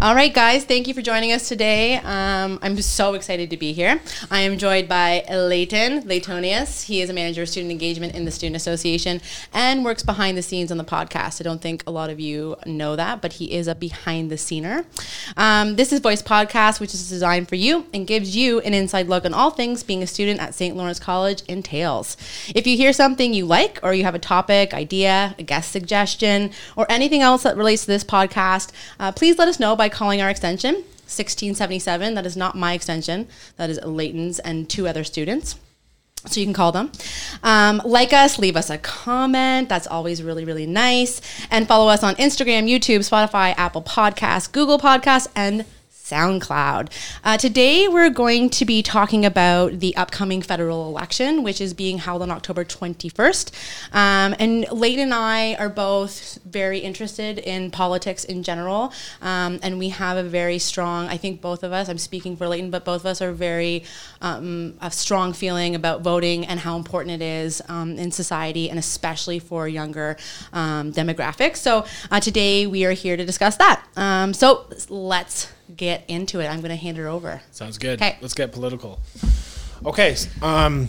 All right, guys, thank you for joining us today. Um, I'm so excited to be here. I am joined by Leighton Leitonius. He is a manager of student engagement in the Student Association and works behind the scenes on the podcast. I don't think a lot of you know that, but he is a behind the scener. Um, this is Voice Podcast, which is designed for you and gives you an inside look on all things being a student at St. Lawrence College entails. If you hear something you like, or you have a topic, idea, a guest suggestion, or anything else that relates to this podcast, uh, please let us know by calling our extension 1677. That is not my extension, that is Leighton's and two other students. So you can call them. Um, like us, leave us a comment. That's always really, really nice. And follow us on Instagram, YouTube, Spotify, Apple Podcasts, Google Podcasts, and SoundCloud. Uh, today, we're going to be talking about the upcoming federal election, which is being held on October 21st. Um, and Leighton and I are both very interested in politics in general. Um, and we have a very strong, I think both of us, I'm speaking for Leighton, but both of us are very, um, a strong feeling about voting and how important it is um, in society and especially for younger um, demographics. So uh, today, we are here to discuss that. Um, so let's get into it. I'm going to hand her over. Sounds good. 'Kay. Let's get political. Okay. Um,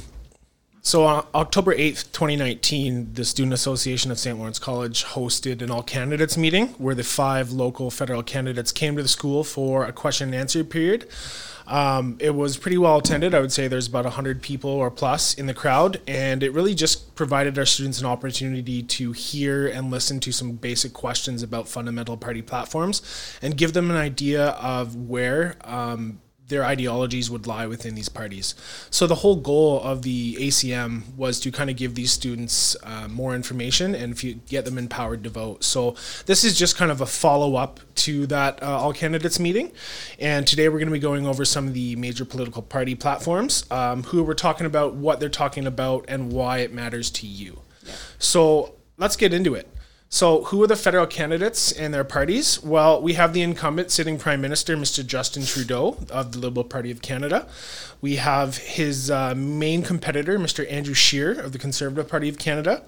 so on October 8th, 2019, the Student Association of St. Lawrence College hosted an all candidates meeting where the five local federal candidates came to the school for a question and answer period. Um, it was pretty well attended. I would say there's about 100 people or plus in the crowd, and it really just provided our students an opportunity to hear and listen to some basic questions about fundamental party platforms and give them an idea of where um, their ideologies would lie within these parties. So the whole goal of the ACM was to kind of give these students uh, more information and get them empowered to vote. So this is just kind of a follow up to that uh, all candidates meeting. And today we're going to be going over some of the major political party platforms, um, who we're talking about, what they're talking about, and why it matters to you. So let's get into it. So, who are the federal candidates and their parties? Well, we have the incumbent sitting Prime Minister, Mr. Justin Trudeau of the Liberal Party of Canada. We have his uh, main competitor, Mr. Andrew Scheer of the Conservative Party of Canada,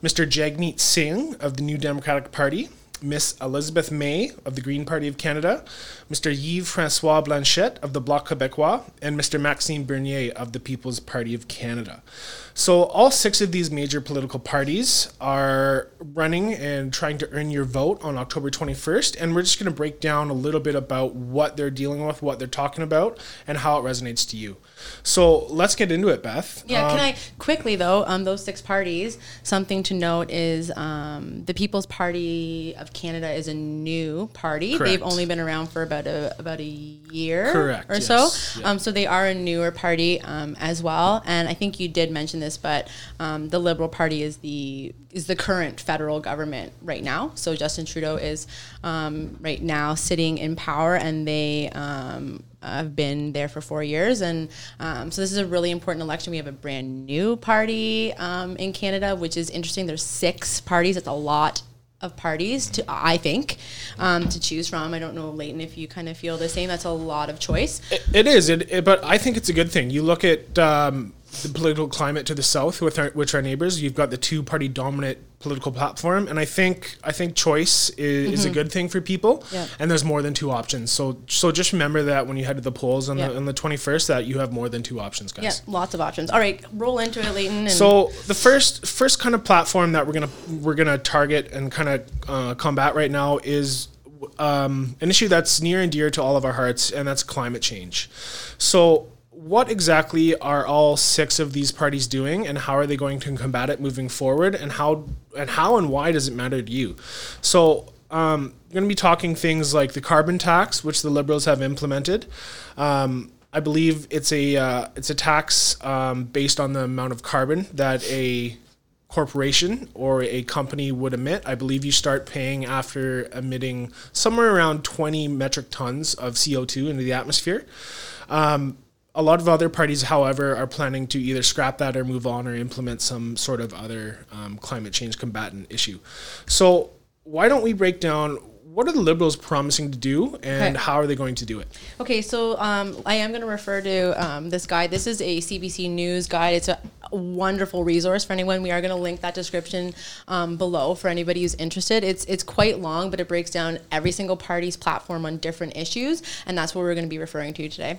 Mr. Jagmeet Singh of the New Democratic Party, Miss Elizabeth May of the Green Party of Canada, Mr. Yves Francois Blanchet of the Bloc Québécois, and Mr. Maxime Bernier of the People's Party of Canada. So, all six of these major political parties are running and trying to earn your vote on October 21st. And we're just going to break down a little bit about what they're dealing with, what they're talking about, and how it resonates to you. So, let's get into it, Beth. Yeah, Um, can I quickly though, um, those six parties, something to note is um, the People's Party of Canada is a new party. They've only been around for about a about a year Correct, or yes, so. yeah. Um, so they are a newer party um, as well. And I think you did mention this, but um, the Liberal Party is the is the current federal government right now. So Justin Trudeau is um, right now sitting in power, and they um, have been there for four years. And um, so this is a really important election. We have a brand new party um, in Canada, which is interesting. There's six parties. It's a lot of parties to I think um, to choose from. I don't know, Leighton, if you kind of feel the same. That's a lot of choice. It, it is, it, it- but I think it's a good thing. You look at um, the political climate to the south, with our, which our neighbors. You've got the two-party dominant political platform, and I think I think choice is, is a good thing for people. Mm-hmm. Yeah. And there's more than two options. So so just remember that when you head to the polls on Yeah. the on the 21st, that you have more than two options, guys. Yeah, lots of options. All right, roll into it, Leighton. And So the first first kind of platform that we're gonna we're gonna target and kind of uh, combat right now is um, an issue that's near and dear to all of our hearts, and that's climate change. So what exactly are all six of these parties doing, and how are they going to combat it moving forward, and how and how and why does it matter to you? So um, we're going to be talking things like the carbon tax, which the Liberals have implemented. Um, I believe it's a uh, it's a tax um, based on the amount of carbon that a corporation or a company would emit. I believe you start paying after emitting somewhere around 20 metric tons of CO2 into the atmosphere. Um, a lot of other parties, however, are planning to either scrap that or move on or implement some sort of other um, climate change combatant issue. So, why don't we break down what are the Liberals promising to do, and Okay. how are they going to do it? Okay, so um, I am going to refer to um, this guide. This is a CBC News guide. It's a wonderful resource for anyone. We are going to link that description um, below for anybody who's interested. It's it's quite long, but it breaks down every single party's platform on different issues, and that's what we're going to be referring to today.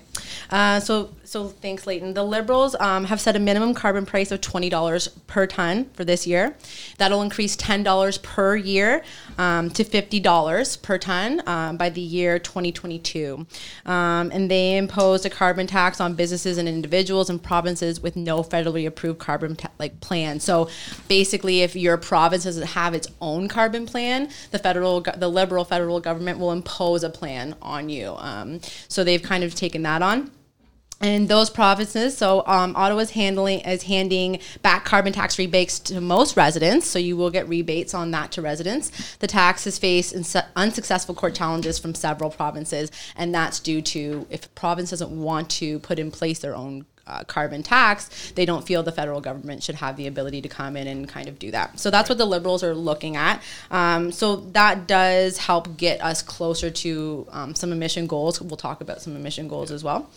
Uh, so so thanks, Leighton. The Liberals um, have set a minimum carbon price of twenty dollars per ton for this year. That'll increase ten dollars per year um, to fifty dollars per ton um, by the year 2022. Um, and they imposed a carbon tax on businesses and individuals and provinces with no federally approved carbon ta- like plan. So basically, if your province doesn't have its own carbon plan, the federal, the liberal federal government will impose a plan on you. Um, so they've kind of taken that on and those provinces. So um, ottawa is handling is handing back carbon tax rebates to most residents. So you will get rebates on that to residents. The tax has faced inse- unsuccessful court challenges from several provinces and that's due to if a province doesn't want to put in place their own uh, carbon tax, they don't feel the federal government should have the ability to come in and kind of do that. So that's what the Liberals are looking at. Um, so that does help get us closer to um, some emission goals. We'll talk about some emission goals as well.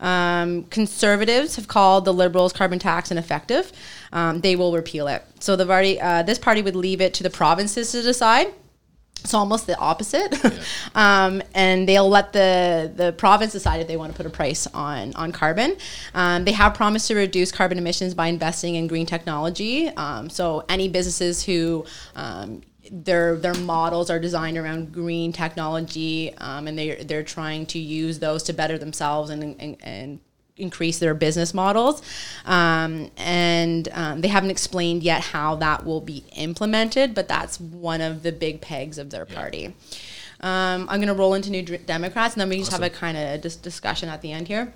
Um, conservatives have called the Liberals' carbon tax ineffective. Um, they will repeal it. So the party, uh, this party would leave it to the provinces to decide. It's almost the opposite, um, and they'll let the the province decide if they want to put a price on on carbon. Um, they have promised to reduce carbon emissions by investing in green technology. Um, so any businesses who um, their their models are designed around green technology, um, and they they're trying to use those to better themselves and and, and increase their business models. Um, and um, they haven't explained yet how that will be implemented, but that's one of the big pegs of their party. Um, I'm going to roll into New Democrats, and then we just have a kind of dis- discussion at the end here.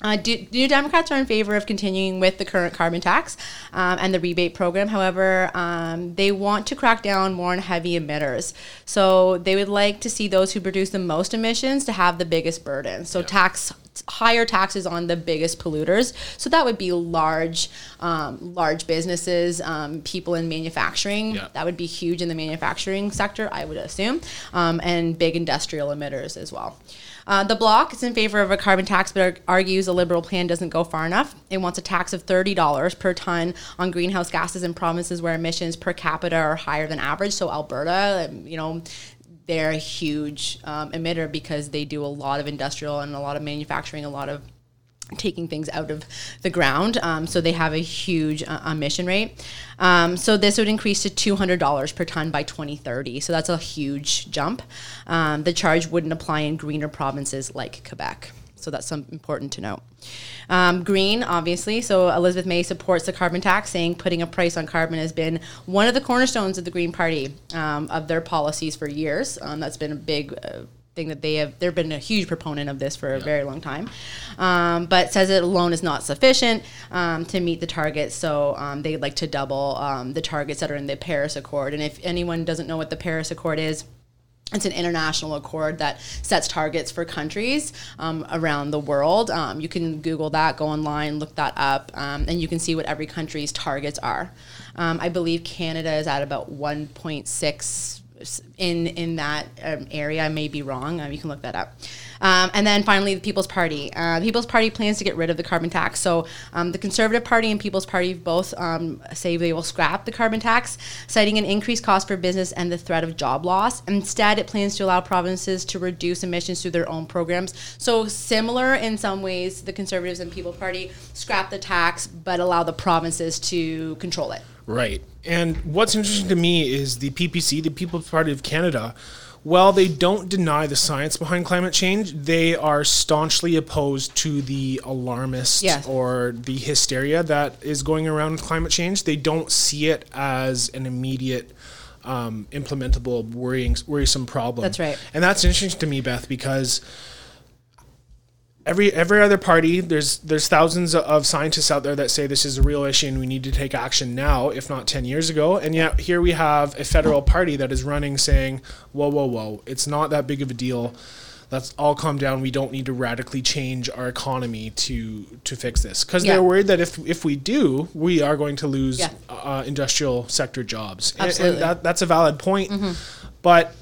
Uh, do, New Democrats are in favor of continuing with the current carbon tax um, and the rebate program. However, um, they want to crack down more on heavy emitters. So they would like to see those who produce the most emissions to have the biggest burden. So tax higher taxes on the biggest polluters. So that would be large, um, large businesses, um, people in manufacturing. Yeah. That would be huge in the manufacturing sector, I would assume, um, and big industrial emitters as well. Uh, the bloc is in favor of a carbon tax, but argues a liberal plan doesn't go far enough. It wants a tax of $30 per ton on greenhouse gases in provinces where emissions per capita are higher than average. So Alberta, um, you know, they're a huge um, emitter because they do a lot of industrial and a lot of manufacturing, a lot of taking things out of the ground. Um, so they have a huge uh, emission rate. Um, so this would increase to $200 per ton by 2030. So that's a huge jump. Um, the charge wouldn't apply in greener provinces like Quebec. So that's some important to note. Um, green, obviously. So Elizabeth May supports the carbon tax, saying putting a price on carbon has been one of the cornerstones of the Green Party um, of their policies for years. Um, that's been a big uh, thing that they have. They've been a huge proponent of this for a very long time, um, but says it alone is not sufficient um, to meet the targets. So um, they'd like to double um, the targets that are in the Paris Accord. And if anyone doesn't know what the Paris Accord is, it's an international accord that sets targets for countries um, around the world. Um, you can Google that, go online, look that up, um, and you can see what every country's targets are. Um, I believe Canada is at about 1.6 in in that um, area. I may be wrong. Um, you can look that up. Um, and then finally, the People's Party. Uh, the People's Party plans to get rid of the carbon tax. So um, the Conservative Party and People's Party both um, say they will scrap the carbon tax, citing an increased cost for business and the threat of job loss. Instead, it plans to allow provinces to reduce emissions through their own programs. So similar in some ways, the Conservatives and People's Party scrap the tax, but allow the provinces to control it. Right. And what's interesting to me is the PPC, the People's Party of Canada, while they don't deny the science behind climate change, they are staunchly opposed to the alarmist Yes. or the hysteria that is going around with climate change. They don't see it as an immediate um, implementable worrying worrisome problem. That's right. And that's interesting to me, Beth, because every every other party there's there's thousands of scientists out there that say this is a real issue and we need to take action now if not 10 years ago and yet here we have a federal party that is running saying whoa whoa whoa it's not that big of a deal let's all calm down we don't need to radically change our economy to to fix this because Yeah. they're worried that if if we do we are going to lose Yeah. uh, industrial sector jobs Absolutely. Mm-hmm. and, that, that's a valid point but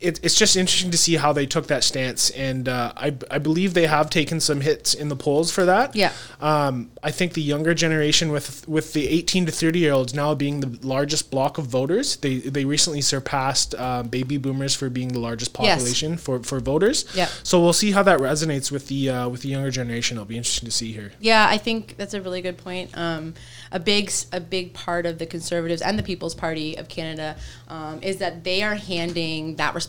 it, it's just interesting to see how they took that stance, and uh, I, I believe they have taken some hits in the polls for that. Yeah. Um, I think the younger generation, with with the 18 to 30 year olds now being the largest block of voters, they they recently surpassed uh, baby boomers for being the largest Yes. population for, for voters. Yeah. So we'll see how that resonates with the uh, with the younger generation. It'll be interesting to see here. Yeah, I think that's a really good point. Um, a big a big part of the Conservatives and the People's Party of Canada um, is that they are handing that responsibility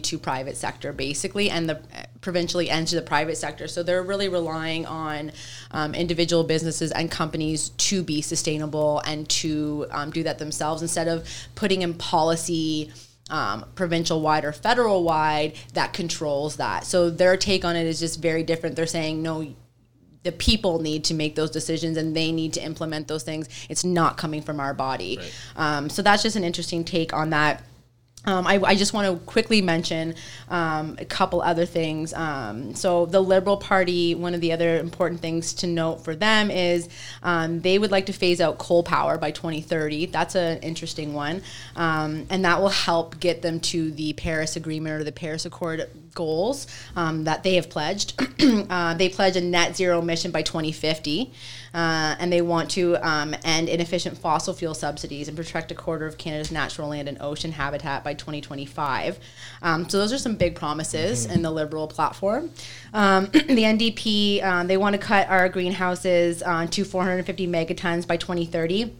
to private sector basically, and the provincially and to the private sector. So they're really relying on um, individual businesses and companies to be sustainable and to um, do that themselves instead of putting in policy um, provincial wide or federal wide that controls that. So their take on it is just very different. They're saying no, the people need to make those decisions and they need to implement those things. It's not coming from our body. Right. Um, so that's just an interesting take on that. Um, I, I just want to quickly mention um, a couple other things. Um, so, the Liberal Party, one of the other important things to note for them is um, they would like to phase out coal power by 2030. That's an interesting one. Um, and that will help get them to the Paris Agreement or the Paris Accord goals um, that they have pledged. uh, they pledge a net zero emission by 2050. Uh, and they want to um, end inefficient fossil fuel subsidies and protect a quarter of Canada's natural land and ocean habitat by 2025. Um, so those are some big promises in the Liberal platform. Um, the NDP um, they want to cut our greenhouses uh, to 450 megatons by 2030.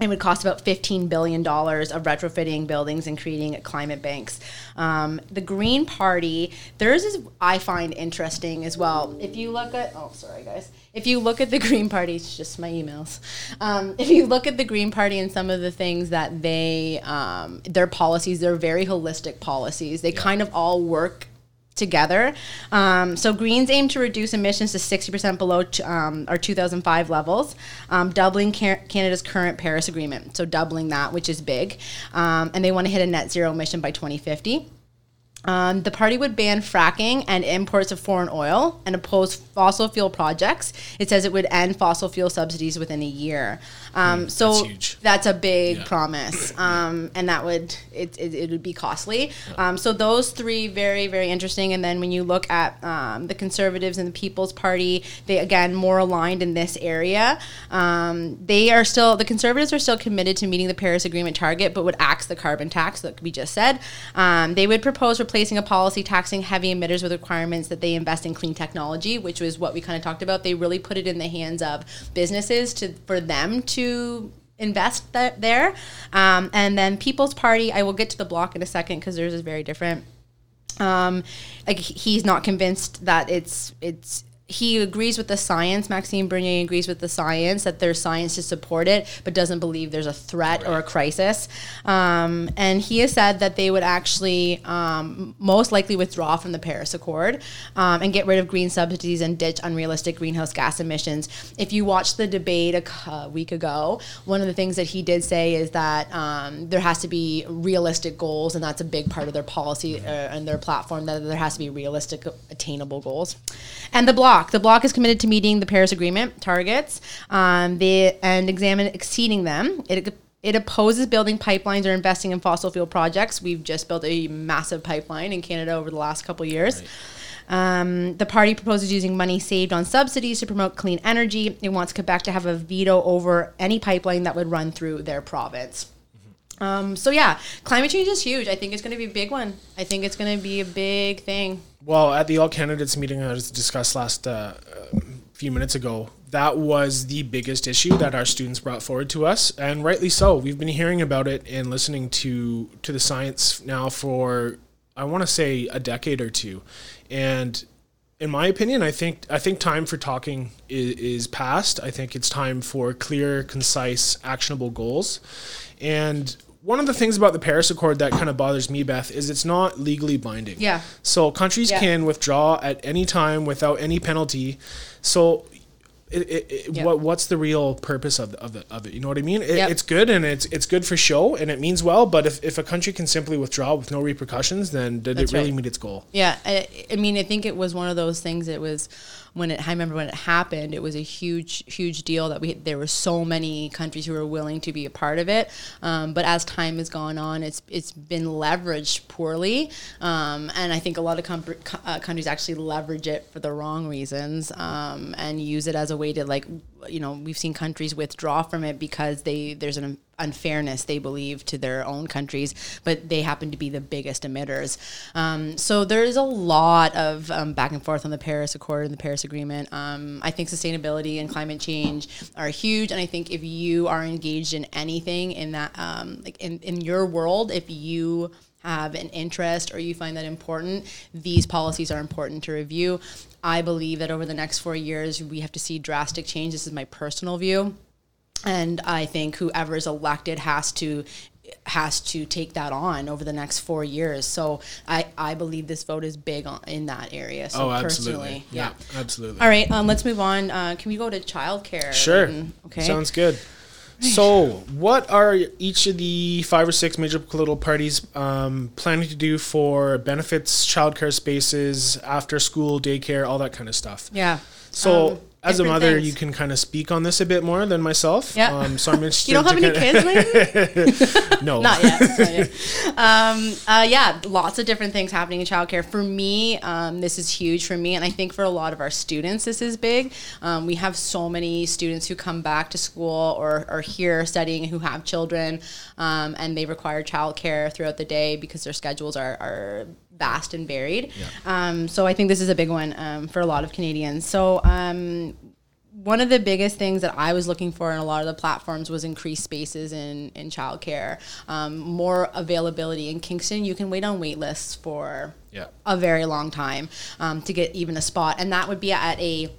It would cost about $15 billion of retrofitting buildings and creating climate banks. Um, the Green Party, theirs is, I find interesting as well. If you look at, oh, sorry, guys. If you look at the Green Party, it's just my emails. Um, if you look at the Green Party and some of the things that they, um, their policies, they're very holistic policies. They kind of all work together. Um, so Greens aim to reduce emissions to 60% below um, our 2005 levels, um, doubling Ca- Canada's current Paris Agreement. So doubling that, which is big. Um, and they want to hit a net zero emission by 2050. Um, the party would ban fracking and imports of foreign oil and oppose fossil fuel projects. It says it would end fossil fuel subsidies within a year. Um, so that's that's a big Yeah. promise, um, and that would it, it, it would be costly. Um, so those three very very interesting. And then when you look at um, the Conservatives and the People's Party, they again more aligned in this area. Um, they are still the Conservatives are still committed to meeting the Paris Agreement target, but would axe the carbon tax that we just said. Um, they would propose replacing a policy taxing heavy emitters with requirements that they invest in clean technology, which was what we kind of talked about. They really put it in the hands of businesses to for them to invest that there. Um, and then People's Party, I will get to the bloc in a second because theirs is very different. Um, like he's not convinced that it's it's he agrees with the science. Maxime Bernier agrees with the science that there's science to support it, but doesn't believe there's a threat or a crisis. Um, and he has said that they would actually um, most likely withdraw from the Paris Accord um, and get rid of green subsidies and ditch unrealistic greenhouse gas emissions. If you watched the debate a week ago, one of the things that he did say is that um, there has to be realistic goals, and that's a big part of their policy uh, and their platform. That there has to be realistic, attainable goals. And the bloc, the bloc is committed to meeting the Paris Agreement targets. Um, they and examine exceeding them. It it opposes building pipelines or investing in fossil fuel projects. We've just built a massive pipeline in Canada over the last couple of years. Um, the party proposes using money saved on subsidies to promote clean energy. It wants Quebec to have a veto over any pipeline that would run through their province. Um, so yeah, climate change is huge. I think it's going to be a big one. I think it's going to be a big thing. Well, at the all candidates meeting I was discussed last uh, few minutes ago, that was the biggest issue that our students brought forward to us, and rightly so. We've been hearing about it and listening to to the science now for I want to say a decade or two, and in my opinion, I think I think time for talking is, is past. I think it's time for clear, concise, actionable goals, and one of the things about the Paris Accord that kind of bothers me, Beth, is it's not legally binding. Yeah. So countries Yeah. can withdraw at any time without any penalty. So. It, it, it, Yeah. what what's the real purpose of, of, it, of it? You know what I mean? It, Yep. It's good and it's it's good for show and it means well. But if, if a country can simply withdraw with no repercussions, then did That's it really right. meet its goal? Yeah, I, I mean, I think it was one of those things. It was when it I remember when it happened, it was a huge huge deal that we there were so many countries who were willing to be a part of it. Um, but as time has gone on, it's it's been leveraged poorly, um, and I think a lot of com- uh, countries actually leverage it for the wrong reasons um, and use it as a way to like you know we've seen countries withdraw from it because they there's an unfairness they believe to their own countries, but they happen to be the biggest emitters. Um, so there's a lot of um, back and forth on the Paris Accord and the Paris Agreement. Um, I think sustainability and climate change are huge, and I think if you are engaged in anything in that, um, like in, in your world, if you have an interest or you find that important, these policies are important to review. I believe that over the next four years, we have to see drastic change. This is my personal view and I think whoever is elected has to has to take that on over the next four years. So I, I believe this vote is big on, in that area. So oh, absolutely. Yeah, yeah, absolutely. All right, um, let's move on. Uh, can we go to childcare? Sure. Okay. Sounds good. So, what are each of the five or six major political parties um, planning to do for benefits, childcare spaces, after school, daycare, all that kind of stuff? Yeah. So, um, as a mother, things. you can kind of speak on this a bit more than myself. Yeah. Um, so I'm interested. you don't have any kids, no. Not yet. Not yet. Um, uh, yeah, lots of different things happening in childcare. For me, um, this is huge for me, and I think for a lot of our students, this is big. Um, we have so many students who come back to school or are here studying who have children, um, and they require childcare throughout the day because their schedules are, are vast and varied. Yeah. Um, so I think this is a big one um, for a lot of Canadians. So um, one of the biggest things that I was looking for in a lot of the platforms was increased spaces in in childcare, um, more availability. In Kingston, you can wait on wait lists for yeah. a very long time um, to get even a spot, and that would be at a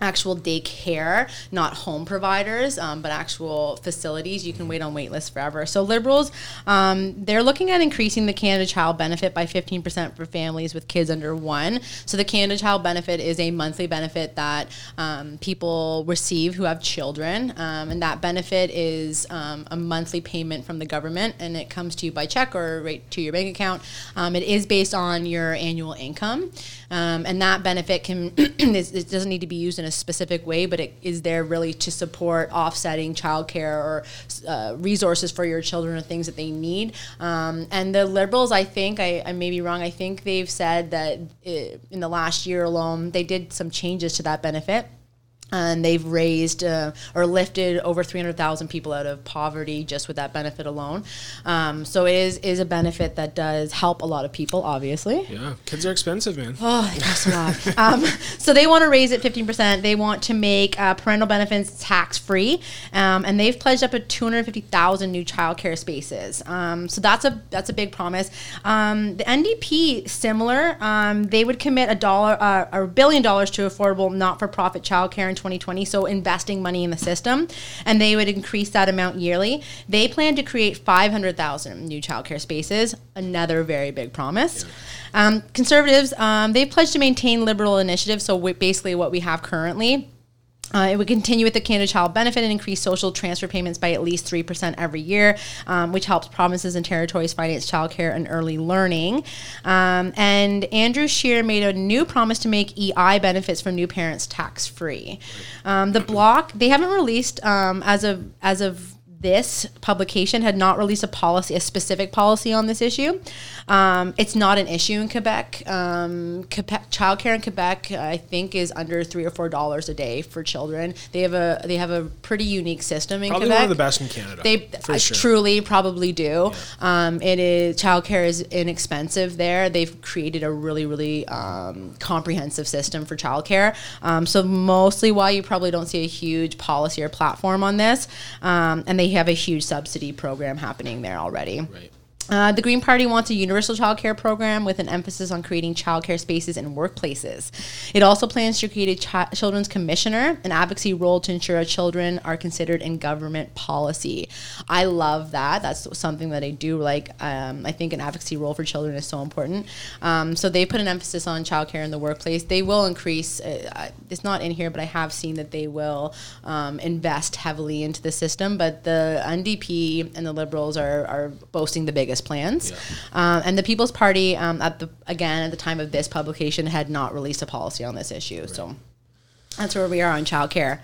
actual daycare, not home providers, um, but actual facilities. You can wait on wait lists forever. So Liberals, um, they're looking at increasing the Canada Child Benefit by 15% for families with kids under one. So the Canada Child Benefit is a monthly benefit that um, people receive who have children, um, and that benefit is um, a monthly payment from the government, and it comes to you by check or right to your bank account. Um, it is based on your annual income, and that benefit can it doesn't need to be used in a a specific way, but it is there really to support offsetting childcare or uh, resources for your children or things that they need. Um, and the Liberals, I think, I, I, may be wrong, I think they've said that it, in the last year alone, they did some changes to that benefit and they've raised uh, or lifted over 300,000 people out of poverty just with that benefit alone. Um, so it is is a benefit that does help a lot of people, obviously. Yeah, kids are expensive, man. Oh, costs a lot. um, so they want to raise it 15%. They want to make uh, parental benefits tax free, um, and they've pledged up to 250,000 new childcare spaces. Um, so that's a that's a big promise. Um, the NDP similar. Um, they would commit a dollar uh, or a billion dollars to affordable not for profit childcare in 2020. So investing money in the system, and they would increase that amount yearly. They plan to create 500,000 new childcare spaces. Another very big promise. Yeah. Um, conservatives, um, they've pledged to maintain liberal initiatives. So basically, what we have currently uh, it would continue with the Canada Child Benefit and increase social transfer payments by at least 3% every year, um, which helps provinces and territories finance childcare and early learning. Um, and Andrew Scheer made a new promise to make EI benefits for new parents tax free. Um, the bloc, they haven't released um, as of as of this publication had not released a policy, a specific policy on this issue. Um, it's not an issue in Quebec. Um, Quebec. Childcare in Quebec, I think, is under three or four dollars a day for children. They have a they have a pretty unique system in Quebec. probably Quebec. one of the best in Canada. They for sure. truly probably do. Yeah. Um, it is childcare is inexpensive there. They've created a really really um, comprehensive system for childcare. Um, so mostly why you probably don't see a huge policy or platform on this, um, and they have a huge subsidy program happening there already. Right. Uh, the Green Party wants a universal childcare program with an emphasis on creating childcare spaces in workplaces. It also plans to create a ch- children's commissioner, an advocacy role to ensure children are considered in government policy. I love that. That's something that I do like. Um, I think an advocacy role for children is so important. Um, so they put an emphasis on childcare in the workplace. They will increase. Uh, it's not in here, but I have seen that they will um, invest heavily into the system. But the NDP and the Liberals are, are boasting the biggest plans. Yeah. Um, and the People's Party, um, at the again at the time of this publication, had not released a policy on this issue. Right. So That's where we are on childcare.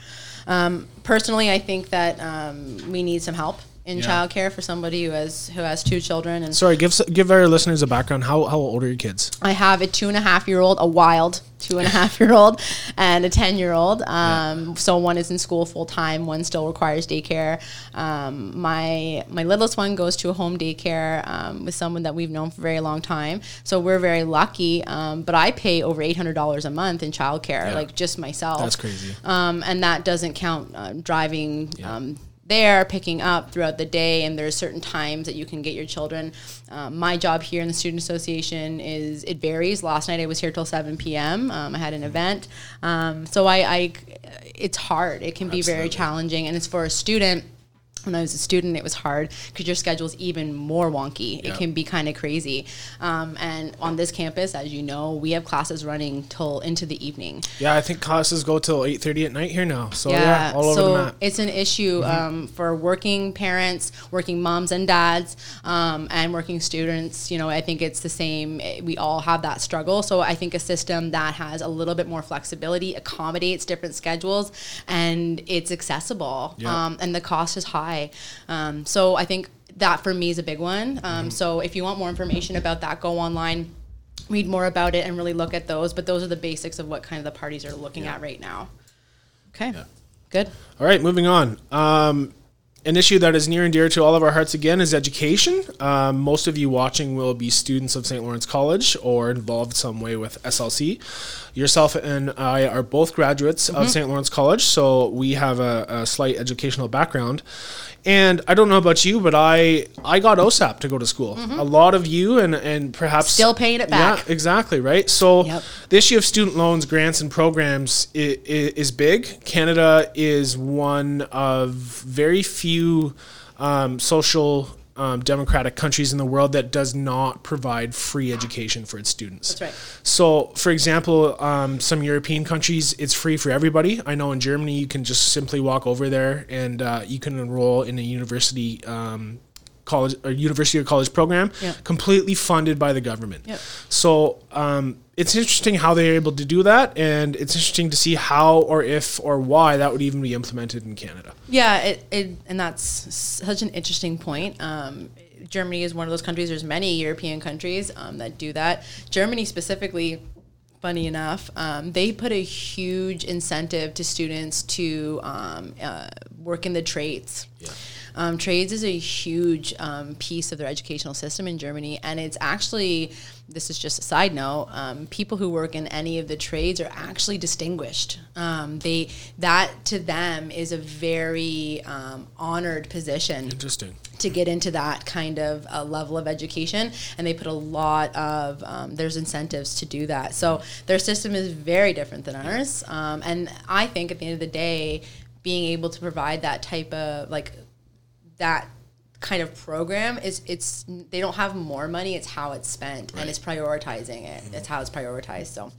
Um, personally, I think that um, we need some help in Yeah. childcare for somebody who has who has two children and Sorry, give give our listeners a background. How how old are your kids? I have a two and a half year old, a wild two and a half year old, and a 10 year old. Um, So one is in school full time, one still requires daycare. Um, my, my littlest one goes to a home daycare um, with someone that we've known for a very long time. So we're very lucky. Um, but I pay over $800 a month in childcare, Yeah. like just myself. That's crazy. Um, and that doesn't count uh, driving Yeah. There, picking up throughout the day, and there's certain times that you can get your children. Um, my job here in the student association is it varies. Last night I was here till 7 p.m. Um, I had an event, um, so I, I, it's hard. It can be very challenging, and it's for a student. When I was a student, it was hard because your schedule's even more wonky. Yeah. It can be kind of crazy. Um, and on this campus, as you know, we have classes running till into the evening. Yeah, I think classes go till eight thirty at night here now. So yeah, all over the map. Mm-hmm. it's an issue um, for working parents, working moms and dads, um, and working students. You know, I think it's the same. We all have that struggle. So I think a system that has a little bit more flexibility, accommodates different schedules, and it's accessible, Yeah. um, and the cost is high. Um, so I think that for me is a big one. Um, Mm-hmm. So if you want more information about that, go online. Read more about it and really look at those, but those are the basics of what kind of the parties are looking Yeah. at right now. Okay, Yeah. good. All right, moving on. Um, an issue that is near and dear to all of our hearts again is education. Um, most of you watching will be students of St. Lawrence College or involved some way with SLC. Yourself and I are both graduates of St. Lawrence College, so we have a, a slight educational background. And I don't know about you, but I I got OSAP to go to school. A lot of you and and perhaps Still paying it back. Yeah, exactly right. So Yep. the issue of student loans, grants, and programs is, is big. Canada is one of very few um, social um, democratic countries in the world that does not provide free education for its students. That's right. So, for example, um, some European countries, it's free for everybody. I know in Germany, you can just simply walk over there and uh, you can enroll in a university. Um, college or university or college program completely funded by the government Yep. so um, it's interesting how they're able to do that and it's interesting to see how or if or why that would even be implemented in canada Yeah, it, it and that's such an interesting point. Um, Germany is one of those countries. There's many European countries um, that do that. Germany specifically. Funny enough, um, they put a huge incentive to students to um, uh, work in the trades. Yeah. Um, trades is a huge um, piece of their educational system in Germany, and it's actually this is just a side note. Um, people who work in any of the trades are actually distinguished. Um, they that to them is a very um, honored position interesting to get into that kind of uh, level of education and they put a lot of um, there's incentives to do that so their system is very different than ours um, and i think at the end of the day being able to provide that type of like that kind of program is it's they don't have more money it's how it's spent and it's prioritizing it. It's how it's prioritized so.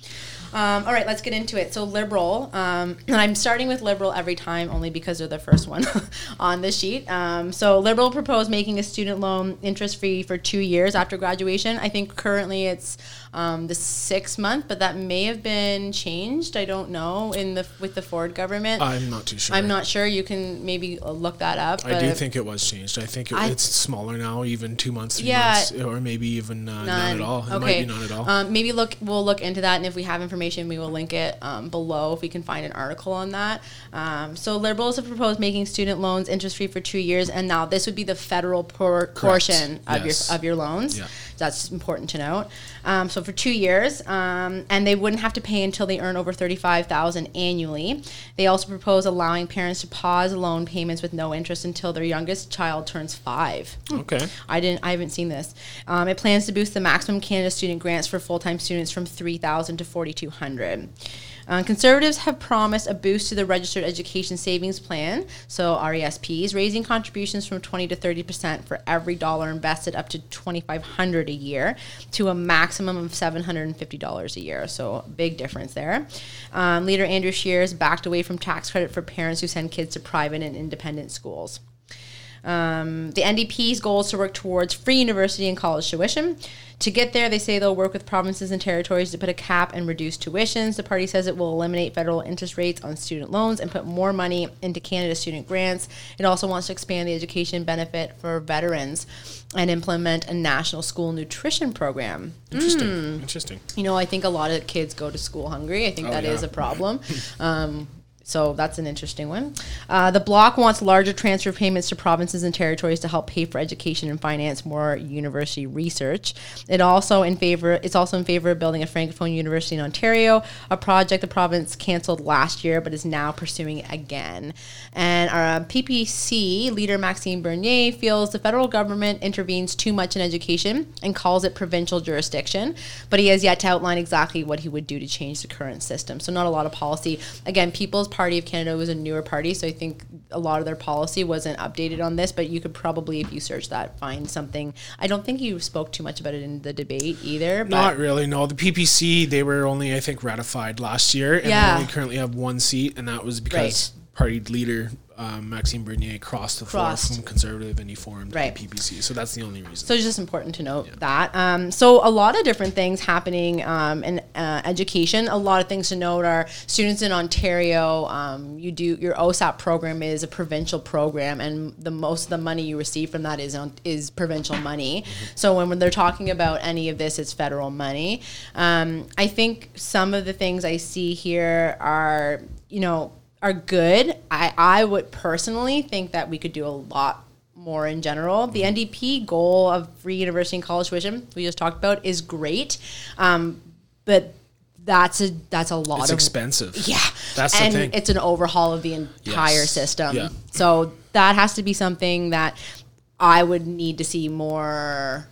Um, all right let's get into it. So liberal um, and i'm starting with liberal every time only because they're the first one on the sheet. Um, so liberal proposed making a student loan interest free for two years after graduation. I think currently it's um, the six month but that may have been changed i don't know in the with the ford government i'm not too sure i'm not sure you can maybe uh, look that up i do think it was changed i think it, I- it's smaller now even two months three Yeah. months or maybe even uh, none. at all it might be none at all Um, maybe look. We'll look into that, and if we have information, we will link it um, below if we can find an article on that. Um, so liberals have proposed making student loans interest free for two years, and now this would be the federal por- portion of Yes. your of your loans. Yeah. That's important to note. Um, so for two years, um, and they wouldn't have to pay until they earn over thirty-five thousand annually. They also propose allowing parents to pause loan payments with no interest until their youngest child turns five. okay I didn't. I haven't seen this. Um, it plans to boost the maximum Canada student grants for full-time students from three thousand to forty-two hundred. Uh, conservatives have promised a boost to the Registered Education Savings Plan, so RESPs, raising contributions from 20 to 30 percent for every dollar invested up to 2,500 a year to a maximum of 750 dollars a year. So big difference there. Um, Leader Andrew Scheer's backed away from tax credit for parents who send kids to private and independent schools. Um, the NDP's goal is to work towards free university and college tuition. To get there, they say they'll work with provinces and territories to put a cap and reduce tuitions. The party says it will eliminate federal interest rates on student loans and put more money into Canada student grants. It also wants to expand the education benefit for veterans and implement a national school nutrition program. Interesting. Hmm. Interesting. You know, I think a lot of kids go to school hungry. I think Oh, that is yeah. a problem. Um, so that's an interesting one. Uh, the bloc wants larger transfer payments to provinces and territories to help pay for education and finance more university research. It also in favor. It's also in favor of building a francophone university in Ontario, a project the province canceled last year but is now pursuing again. And our PPC leader Maxime Bernier feels the federal government intervenes too much in education and calls it provincial jurisdiction, but he has yet to outline exactly what he would do to change the current system. So not a lot of policy. Again, People's Party of Canada was a newer party, so I think a lot of their policy wasn't updated on this, but you could probably if you search that find something. I don't think you spoke too much about it in the debate either, but Not really. No, the PPC they were only I think ratified last year, and Yeah. they only currently have one seat, and that was because party leader um, Maxime Bernier crossed the floor from Conservative and he formed Right. the PPC. So that's the only reason. So it's just important to note that. Um, so a lot of different things happening um, in uh, education. A lot of things to note are students in Ontario. Um, you do your OSAP program is a provincial program, and the most of the money you receive from that is on, is provincial money. So when, when they're talking about any of this, it's federal money. Um, I think some of the things I see here are you know are good. I I would personally think that we could do a lot more in general. The NDP goal of free university and college tuition we just talked about is great, um, but that's a that's a lot it's of expensive. yeah. That's the and thing. it's an overhaul of the entire Yes. system. Yeah. So that has to be something that I would need to see more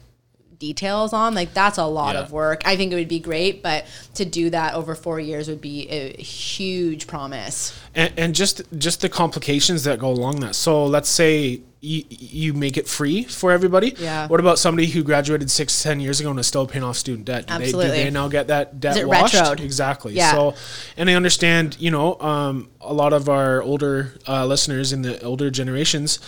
details on. Like that's a lot Yeah. of work. I think it would be great, but to do that over four years would be a huge promise. and, and just just the complications that go along that. So let's say you, you make it free for everybody. Yeah. What about somebody who graduated six, ten years ago and is still paying off student debt? Do They, Absolutely. do they now get that debt is it washed? retroed? Exactly. Yeah. So, and I understand, you know, um, a lot of our older uh, listeners in the older generations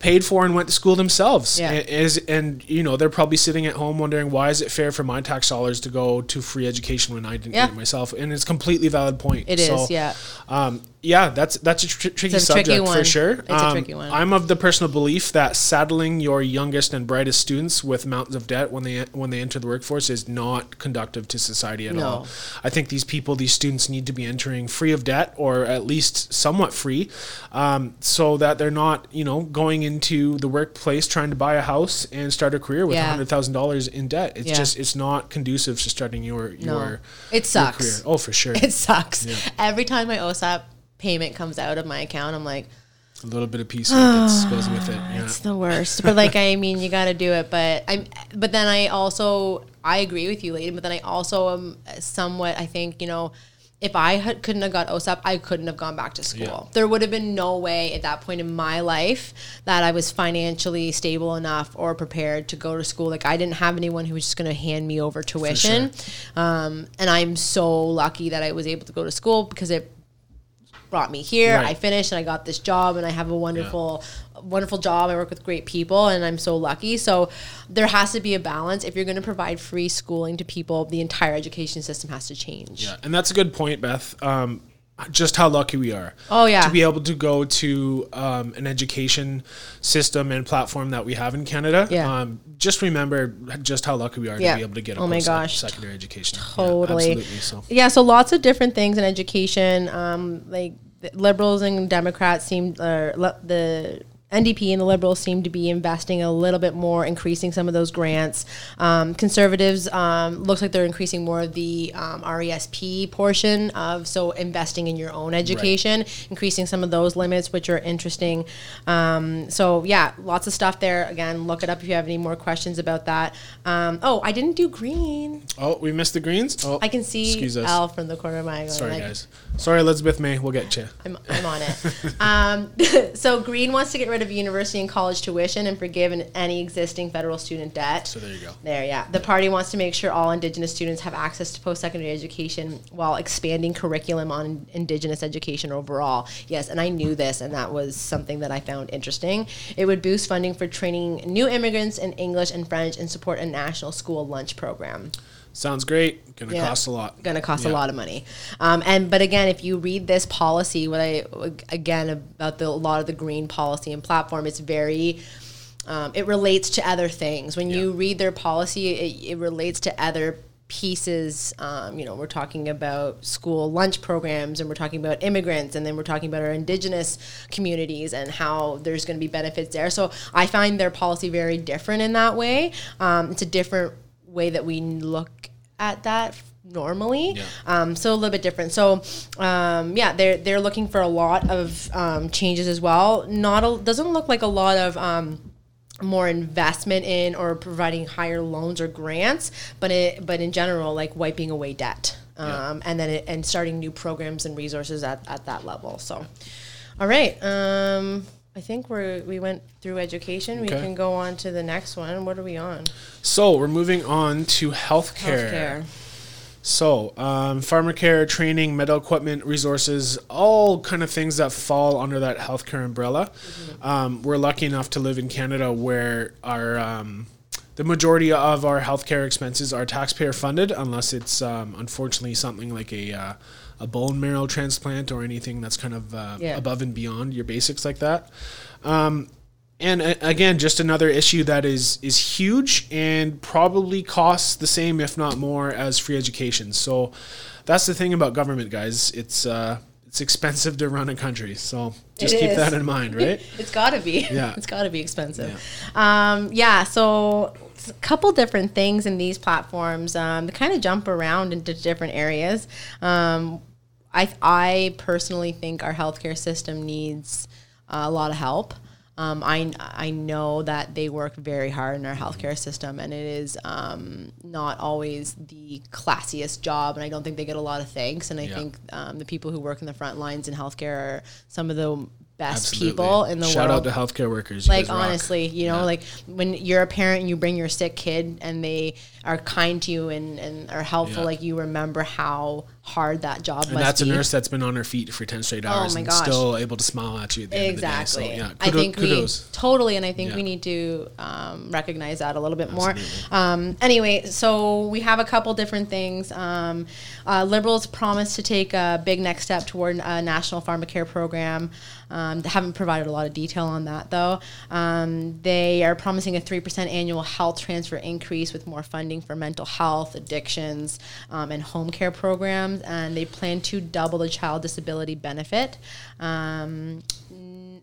paid for and went to school themselves Yeah. and, is and you know they're probably sitting at home wondering why is it fair for my tax dollars to go to free education when I didn't Yeah. get it myself and it's a completely valid point It is, yeah. um, yeah, that's that's a tr- tricky a tricky subject for sure. It's a Um, tricky one. I'm of the personal belief that saddling your youngest and brightest students with mountains of debt when they when they enter the workforce is not conductive to society at No. all. I think these people, these students, need to be entering free of debt or at least somewhat free, um, so that they're not you know going into the workplace trying to buy a house and start a career with Yeah. hundred thousand dollars in debt. It's Yeah. just it's not conducive to starting your No. your It your sucks. career. Oh, for sure. It sucks. Every time my OSAP payment comes out of my account, I'm like, a little bit of peace goes with it. Yeah. It's the worst. But like I mean, you got to do it. But I'm. But then I also I agree with you, Leighton. But then I also am somewhat. I think you know. If I had, couldn't have got OSAP, I couldn't have gone back to school. Yeah. There would have been no way at that point in my life that I was financially stable enough or prepared to go to school. Like I didn't have anyone who was just going to hand me over tuition. Um, and I'm so lucky that I was able to go to school because it brought me here. Right. I finished and I got this job and I have a wonderful wonderful job. I work with great people and I'm so lucky. So there has to be a balance. If you're going to provide free schooling to people, the entire education system has to change. Yeah, and that's a good point, Beth. Um, just how lucky we are. Oh, yeah. to be able to go to um, an education system and platform that we have in Canada. Yeah. Um, just remember just how lucky we are Yeah. to be able to get a Oh my gosh. secondary education. Yeah, Totally. absolutely. So. Yeah, so lots of different things in education. Um, like liberals and Democrats seem, uh, le- the NDP and the Liberals seem to be investing a little bit more, increasing some of those grants. Um, conservatives um, looks like they're increasing more of the um, RESP portion of so investing in your own education, increasing some of those limits, which are interesting. Um, so yeah, lots of stuff there. Again, look it up if you have any more questions about that. Um, oh, I didn't do green. Oh, we missed the greens. Oh, I can see. Al from the corner of my eye. Sorry, like, guys. Sorry, Elizabeth May. We'll get you. I'm, I'm on it. um, so Green wants to get rid of university and college tuition and forgive an- any existing federal student debt. So there you go. There, yeah. The party wants to make sure all Indigenous students have access to post secondary education while expanding curriculum on Indigenous education overall. Yes, and I knew this, and that was something that I found interesting. It would boost funding for training new immigrants in English and French and support a national school lunch program Sounds great. Gonna Yeah. cost a lot. going to cost a lot of money. Um, and but again, if you read this policy, what I again about the a lot of the green policy and platform, it's very. Um, it relates to other things. When you read their policy, it, it relates to other pieces. Um, you know, we're talking about school lunch programs, and we're talking about immigrants, and then we're talking about our indigenous communities and how there's going to be benefits there. So I find their policy very different in that way. Um, it's a different way that we look at that normally. Yeah. Um, so a little bit different. So um, yeah, they're they're looking for a lot of um, changes as well. Not a, doesn't look like a lot of. Um, more investment in or providing higher loans or grants, but it, but in general, like wiping away debt, um, Yeah. and then it, and starting new programs and resources at, at that level. So, all right, um, I think we're we went through education. We can go on to the next one. What are we on? So we're moving on to healthcare. Healthcare. So, um, pharmacare, training, medical equipment, resources, all kind of things that fall under that healthcare umbrella. Um, we're lucky enough to live in Canada where our um, the majority of our healthcare expenses are taxpayer funded, unless it's um, unfortunately something like a uh, a bone marrow transplant or anything that's kind of uh, Yeah. above and beyond your basics like that. Um, and uh, again, just another issue that is is huge and probably costs the same, if not more, as free education. So that's the thing about government, guys. It's uh, it's expensive to run a country. So just It keep is. that in mind, right? It's got to be. Yeah. it's got to be expensive. Yeah. Um, yeah. So a couple different things in these platforms. Um, they kind of jump around into different areas. Um, I I personally think our healthcare system needs uh, a lot of help. Um, I, I know that they work very hard in our healthcare system, and it is um, not always the classiest job, and I don't think they get a lot of thanks. And I Yeah. think um, the people who work in the front lines in healthcare are some of the best Absolutely. people in the Shout world Shout out to healthcare workers. You like rock. honestly you know Yeah. like when you're a parent and you bring your sick kid and they are kind to you and, and are helpful Yeah. like you remember how hard that job And that's a nurse that's been on her feet for 10 straight hours Oh and gosh. still able to smile at you at the end exactly of the day. So, yeah, i think kudos. we totally and i think Yeah. we need to um, recognize that a little bit more um, anyway so we have a couple different things um, uh, liberals promised to take a big next step toward a national pharmacare program um, they haven't provided a lot of detail on that though. Um, they are promising a 3% annual health transfer increase with more funding for mental health addictions um, and home care programs and they plan to double the child disability benefit. Um,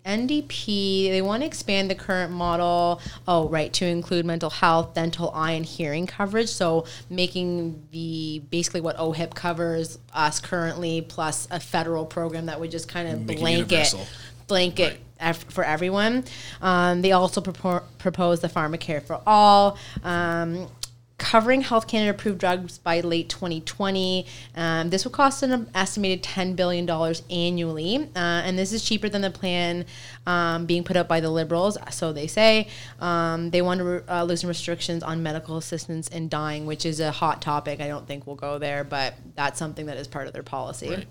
NDP, they want to expand the current model, oh, right, to include mental health, dental, eye, and hearing coverage. So making the basically what OHIP covers us currently, plus a federal program that would just kind of Make blanket blanket Right. for everyone. Um, they also propor- propose the Pharmacare for All. Um, Covering Health Canada approved drugs by late 2020. Um, this will cost an estimated $10 billion annually. Uh, and this is cheaper than the plan um, being put up by the Liberals, so they say. Um, they want to re- uh, loosen restrictions on medical assistance in dying, which is a hot topic. I don't think we'll go there, but that's something that is part of their policy. Right.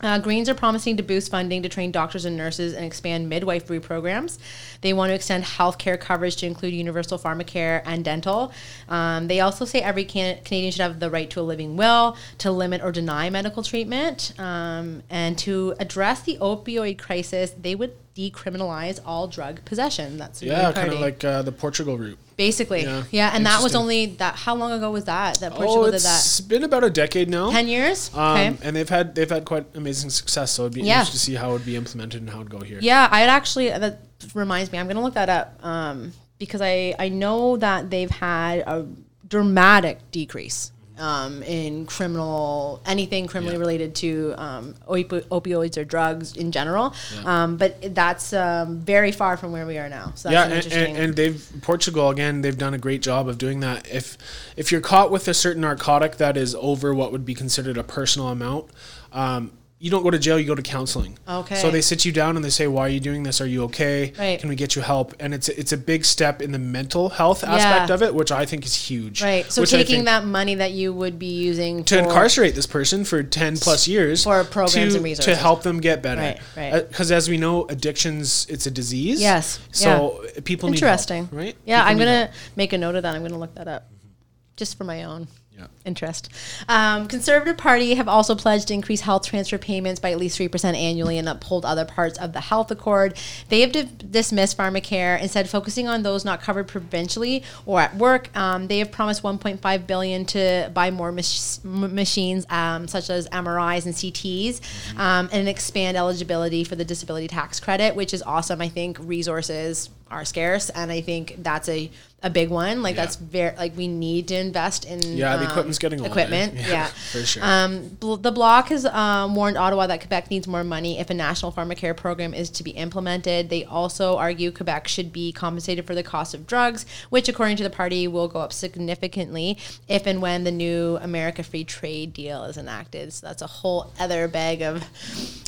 Uh, Greens are promising to boost funding to train doctors and nurses and expand midwifery programs. They want to extend healthcare coverage to include universal pharmacare and dental. Um, they also say every can- Canadian should have the right to a living will, to limit or deny medical treatment, um, and to address the opioid crisis. They would decriminalize all drug possession. That's Yeah, kind of like uh, the Portugal route. Basically, yeah, Yeah. and that was only that. How long ago was that? That Portugal oh, did that. it's been about a decade now. Ten years. Um, okay. And they've had they've had quite amazing success. So it'd be Yeah. interesting to see how it would be implemented and how it would go here. Yeah, I'd actually that reminds me. I'm gonna look that up um, because I I know that they've had a dramatic decrease um, in criminal anything criminally Yeah. related to um, opi- opioids or drugs in general. Um, but that's um, very far from where we are now. So that's yeah, an and, and, and they've Portugal again. They've done a great job of doing that. If if you're caught with a certain narcotic that is over what would be considered a personal amount, um, you don't go to jail, you go to counseling. Okay. So they sit you down and they say, "Why are you doing this? Are you okay? Right. Can we get you help?" And it's it's a big step in the mental health aspect Yeah. of it, which I think is huge. Right. So taking that money that you would be using to incarcerate this person for 10 plus years For programs to, and to help them get better Right, right. Uh, because as we know addictions it's a disease Yes, so people need help, Interesting. right Yeah, People I'm gonna help. make a note of that. I'm gonna look that up, mm-hmm. just for my own yeah interest. Um, Conservative Party have also pledged to increase health transfer payments by at least 3% annually and uphold other parts of the health accord. They have di- dismissed pharmacare, instead focusing on those not covered provincially or at work. Um, they have promised 1.5 billion to buy more mach- machines um, such as MRIs and CTs um, and expand eligibility for the disability tax credit, which is awesome. I think resources are scarce and I think that's a a big one. Like Yeah. that's very like we need to invest in Yeah, the um, equipment's getting older. equipment. Yeah, Yeah, for sure. Um, bl- the bloc has um, warned Ottawa that Quebec needs more money if a national pharmacare program is to be implemented. They also argue Quebec should be compensated for the cost of drugs, which, according to the party, will go up significantly if and when the new America Free Trade Deal is enacted. So that's a whole other bag of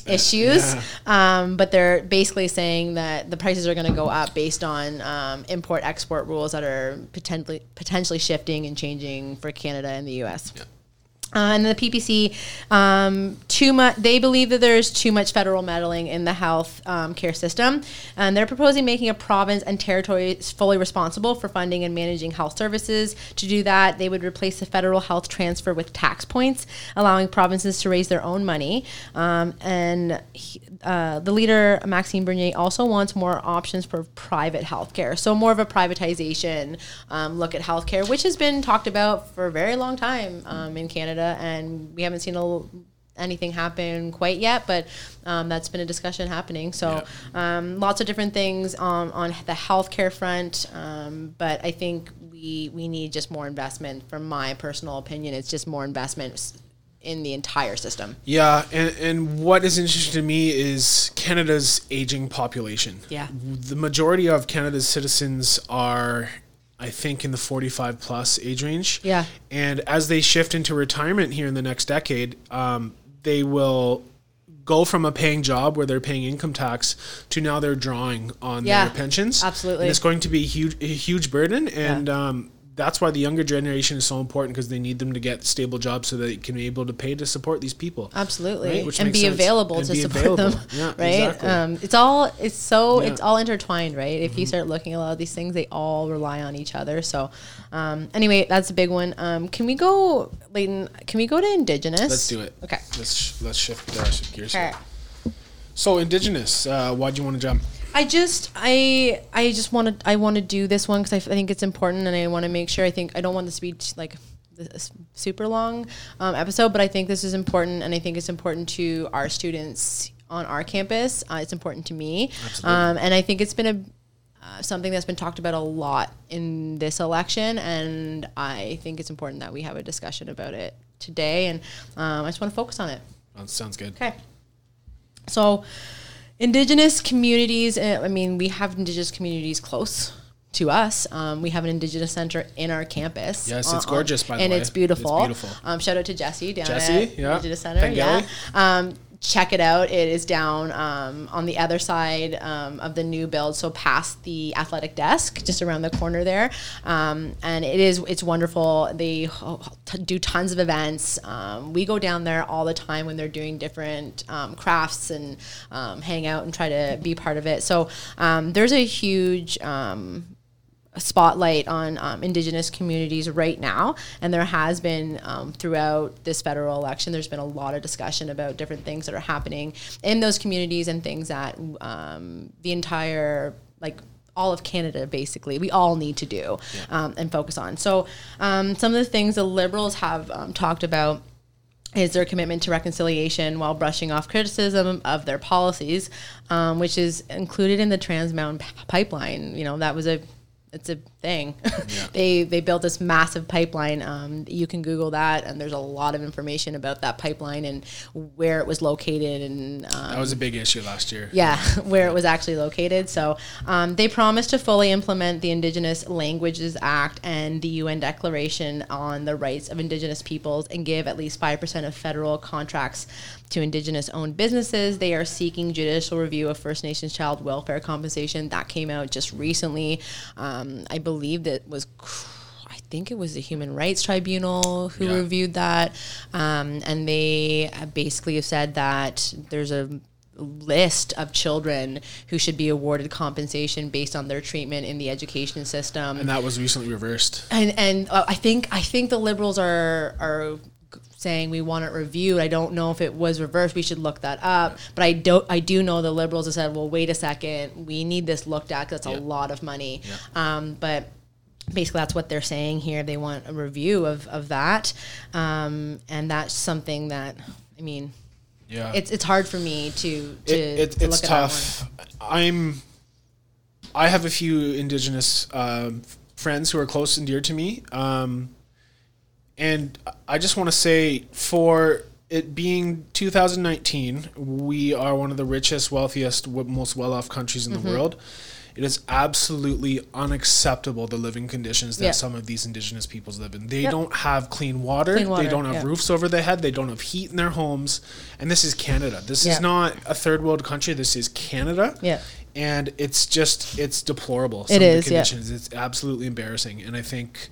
issues. Um, but they're basically saying that the prices are going to go up based on um, import export rules that are potentially potentially shifting and changing for Canada and the U.S. Uh, and the PPC, um, too much. They believe that there's too much federal meddling in the health um, care system, and they're proposing making a province and territory fully responsible for funding and managing health services. To do that, they would replace the federal health transfer with tax points, allowing provinces to raise their own money. Um, and he, uh, the leader Maxime Bernier also wants more options for private healthcare, so more of a privatization um, look at healthcare, which has been talked about for a very long time um, in Canada, and we haven't seen a anything happen quite yet, but um, that's been a discussion happening. So um, lots of different things on, on the healthcare front, um, but I think we we need just more investment. From my personal opinion, it's just more investment in the entire system. Yeah, and, and what is interesting to me is Canada's aging population. Yeah. The majority of Canada's citizens are, I think, in the 45 plus age range. Yeah. And as they shift into retirement here in the next decade, um, they will go from a paying job where they're paying income tax to now they're drawing on Yeah, their pensions. absolutely. And it's going to be a huge, a huge burden. And, um, that's why the younger generation is so important because they need them to get stable jobs so they can be able to pay to support these people. Absolutely, Right, and be sense. available And to be support available. them. Yeah, right? exactly. Um, it's all it's so Yeah. Mm-hmm. it's all intertwined, right? If you start looking at a lot of these things, they all rely on each other. So, um, anyway, that's a big one. Um, can we go, Leighton? Can we go to Indigenous? Let's do it. Okay. Let's sh- let's shift our gears. Okay. So indigenous, uh, why do you want to jump? I just I I just want to I want to do this one because I, f- I think it's important and I want to make sure I think I don't want this to be like this super long um, episode, but I think this is important and I think it's important to our students on our campus. Uh, it's important to me, um, and I think it's been a uh, something that's been talked about a lot in this election, and I think it's important that we have a discussion about it today. And um, I just want to focus on it. That sounds good. Okay. So, indigenous communities, uh, I mean, we have indigenous communities close to us. Um, we have an indigenous center in our campus. Yes, it's uh, gorgeous, by the and way. it's beautiful. It's beautiful. Um, shout out to Jesse down Jesse, at yeah. Indigenous Center. Yeah. Check it out. It is down um, on the other side um, of the new build, so past the athletic desk, just around the corner there. Um, and it is it's wonderful. They do tons of events. Um, we go down there all the time when they're doing different um, crafts and um, hang out and try to be part of it. So there's a huge. A spotlight on um, indigenous communities right now and there has been um, throughout this federal election there's been a lot of discussion about different things that are happening in those communities and things that um, the entire like all of Canada, basically, we all need to do um, and focus on. So, um, some of the things the Liberals have um, talked about is their commitment to reconciliation while brushing off criticism of their policies, um, which is included in the Trans Mountain Pipeline. You know, that was a it's a thing. they they built this massive pipeline. Um, you can Google that, and there's a lot of information about that pipeline and where it was located and um, That was a big issue last year. yeah, where it was actually located. So um, they promised to fully implement the Indigenous Languages Act and the UN Declaration on the Rights of Indigenous Peoples and give at least 5% of federal contracts to Indigenous owned businesses. They are seeking judicial review of First Nations child welfare compensation. That came out just recently. Um, I believe that was. I think it was the Human Rights Tribunal who Yeah. reviewed that, um, and they basically have said that there's a list of children who should be awarded compensation based on their treatment in the education system. And that was recently reversed. And and uh, I think I think the liberals are are saying we want it reviewed. I don't know if it was reversed. We should look that up. But I don't. I do know the liberals have said, well, wait a second, we need this looked at. 'cause That's a lot of money. Um, but basically that's what they're saying here. They want a review of of that, um, and that's something that I mean. Yeah. It's it's hard for me to to, it, it, to it's tough. I'm. I have a few indigenous um, friends who are close and dear to me, um, and I just want to say, for it being 2019, we are one of the richest, wealthiest, most well-off countries in Mm-hmm. the world. It is absolutely unacceptable the living conditions that Yeah. some of these indigenous peoples live in. They Yep. don't have clean water. Clean water, They don't have yeah. roofs over their head. They don't have heat in their homes. And this is Canada. This Yeah. is not a third world country. This is Canada. Yeah. And it's just it's deplorable. It of is, the conditions. It's absolutely embarrassing. And I think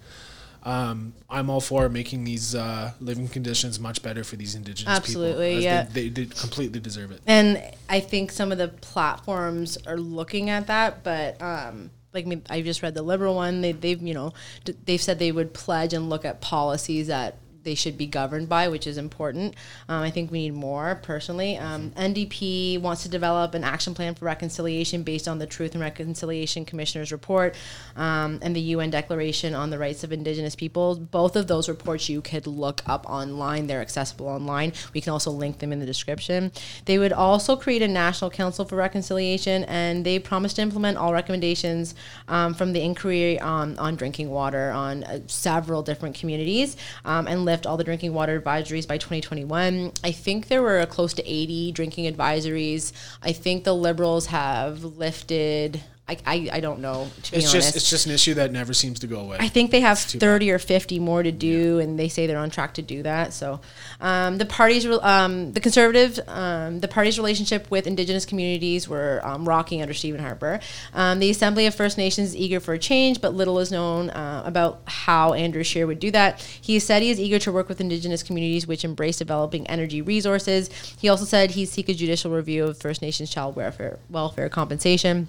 um, I'm all for making these uh, living conditions much better for these indigenous Absolutely, people. yeah. They, they, they completely deserve it. And I think some of the platforms are looking at that, but um, like me, I just read the liberal one. They, they've you know d- they've said they would pledge and look at policies that they should be governed by, which is important. Um, I think we need more personally. Um, NDP wants to develop an action plan for reconciliation based on the Truth and Reconciliation Commissioner's report um, and the UN Declaration on the Rights of Indigenous Peoples. Both of those reports you could look up online. They're accessible online. We can also link them in the description. They would also create a National Council for Reconciliation, and they promised to implement all recommendations um, from the inquiry on, on drinking water on uh, several different communities um, and lift all the drinking water advisories by 2021. I think there were close to 80 drinking advisories. I think the Liberals have lifted. I, I, I don't know to be It's honest. just it's just an issue that never seems to go away. I think they have too 30 or 50 more to do, and they say they're on track to do that. So, um, the party's, um, the conservative, um, the party's relationship with Indigenous communities were um, rocking under Stephen Harper. Um, the Assembly of First Nations is eager for a change, but little is known uh, about how Andrew Scheer would do that. He said he is eager to work with Indigenous communities which embrace developing energy resources. He also said he'd seek a judicial review of First Nations child welfare welfare compensation.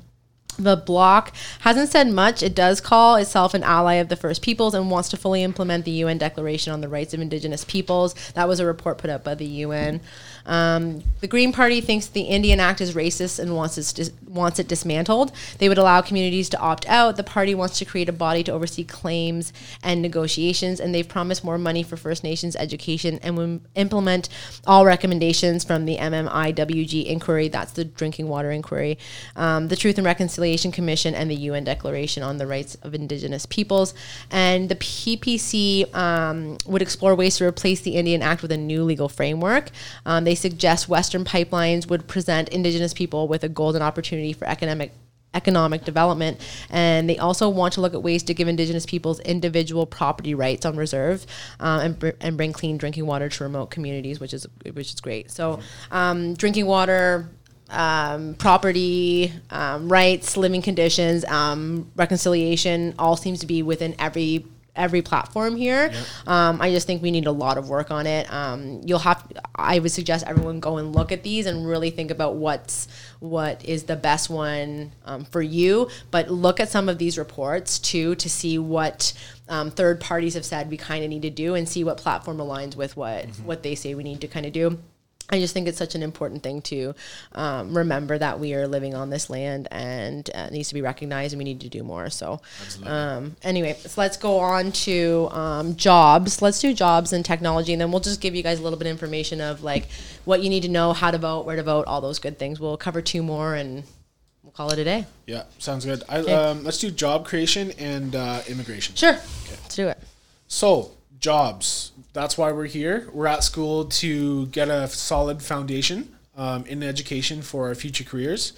The bloc hasn't said much. It does call itself an ally of the First Peoples and wants to fully implement the UN Declaration on the Rights of Indigenous Peoples. That was a report put out by the UN. Um, the Green Party thinks the Indian Act is racist and wants it, dis- wants it dismantled. They would allow communities to opt out. The party wants to create a body to oversee claims and negotiations, and they've promised more money for First Nations education and will implement all recommendations from the MMIWG inquiry. That's the drinking water inquiry, um, the Truth and Reconciliation Commission, and the UN Declaration on the Rights of Indigenous Peoples. And the PPC um, would explore ways to replace the Indian Act with a new legal framework. Um, they suggest Western pipelines would present Indigenous people with a golden opportunity for economic economic development. And they also want to look at ways to give indigenous peoples individual property rights on reserve um, and, br- and bring clean drinking water to remote communities which is which is great. So um, drinking water um, property um, rights living conditions um, reconciliation all seems to be within every every platform here. Um, I just think we need a lot of work on it. Um, you'll have. I would suggest everyone go and look at these and really think about what's what is the best one um, for you. But look at some of these reports too to see what. Um, third parties have said we kind of need to do and see what platform aligns with what what they say we need to kind of do. I just think it's such an important thing to um, remember that we are living on this land and uh, it needs to be recognized and we need to do more. So, um, anyway, so let's go on to um, jobs. Let's do jobs and technology, and then we'll just give you guys a little bit of information of like what you need to know, how to vote, where to vote, all those good things. We'll cover two more and we'll call it a day. Yeah, sounds good. I, um, let's do job creation and uh, immigration. Sure. Let's do it. So, jobs. That's why we're here. We're at school to get a solid foundation um, in education for our future careers.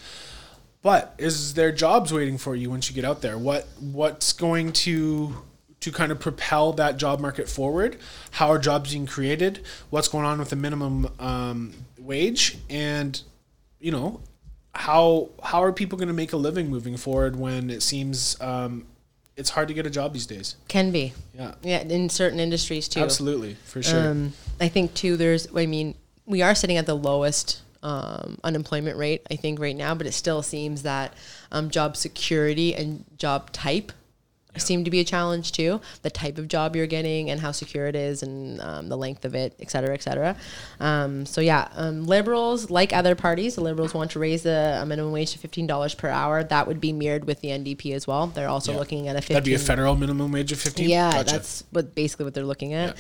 But is there jobs waiting for you once you get out there? What what's going to to kind of propel that job market forward? How are jobs being created? What's going on with the minimum um, wage? And you know, how how are people going to make a living moving forward when it seems um, it's hard to get a job these days? Can be. Yeah, Yeah, in certain industries too. absolutely, for sure. Um, I think too. There's. I mean, we are sitting at the lowest um, unemployment rate. I think right now, but it still seems that um, job security and job type seem to be a challenge too. The type of job you're getting and how secure it is, and um, the length of it, et cetera, et cetera. Um, so yeah, um, liberals, like other parties, the liberals want to raise the uh, minimum wage to fifteen dollars per hour. That would be mirrored with the NDP as well. They're also Yeah. looking at a 15 That'd be a federal minimum wage of fifteen. yeah, Gotcha. that's what basically what they're looking at.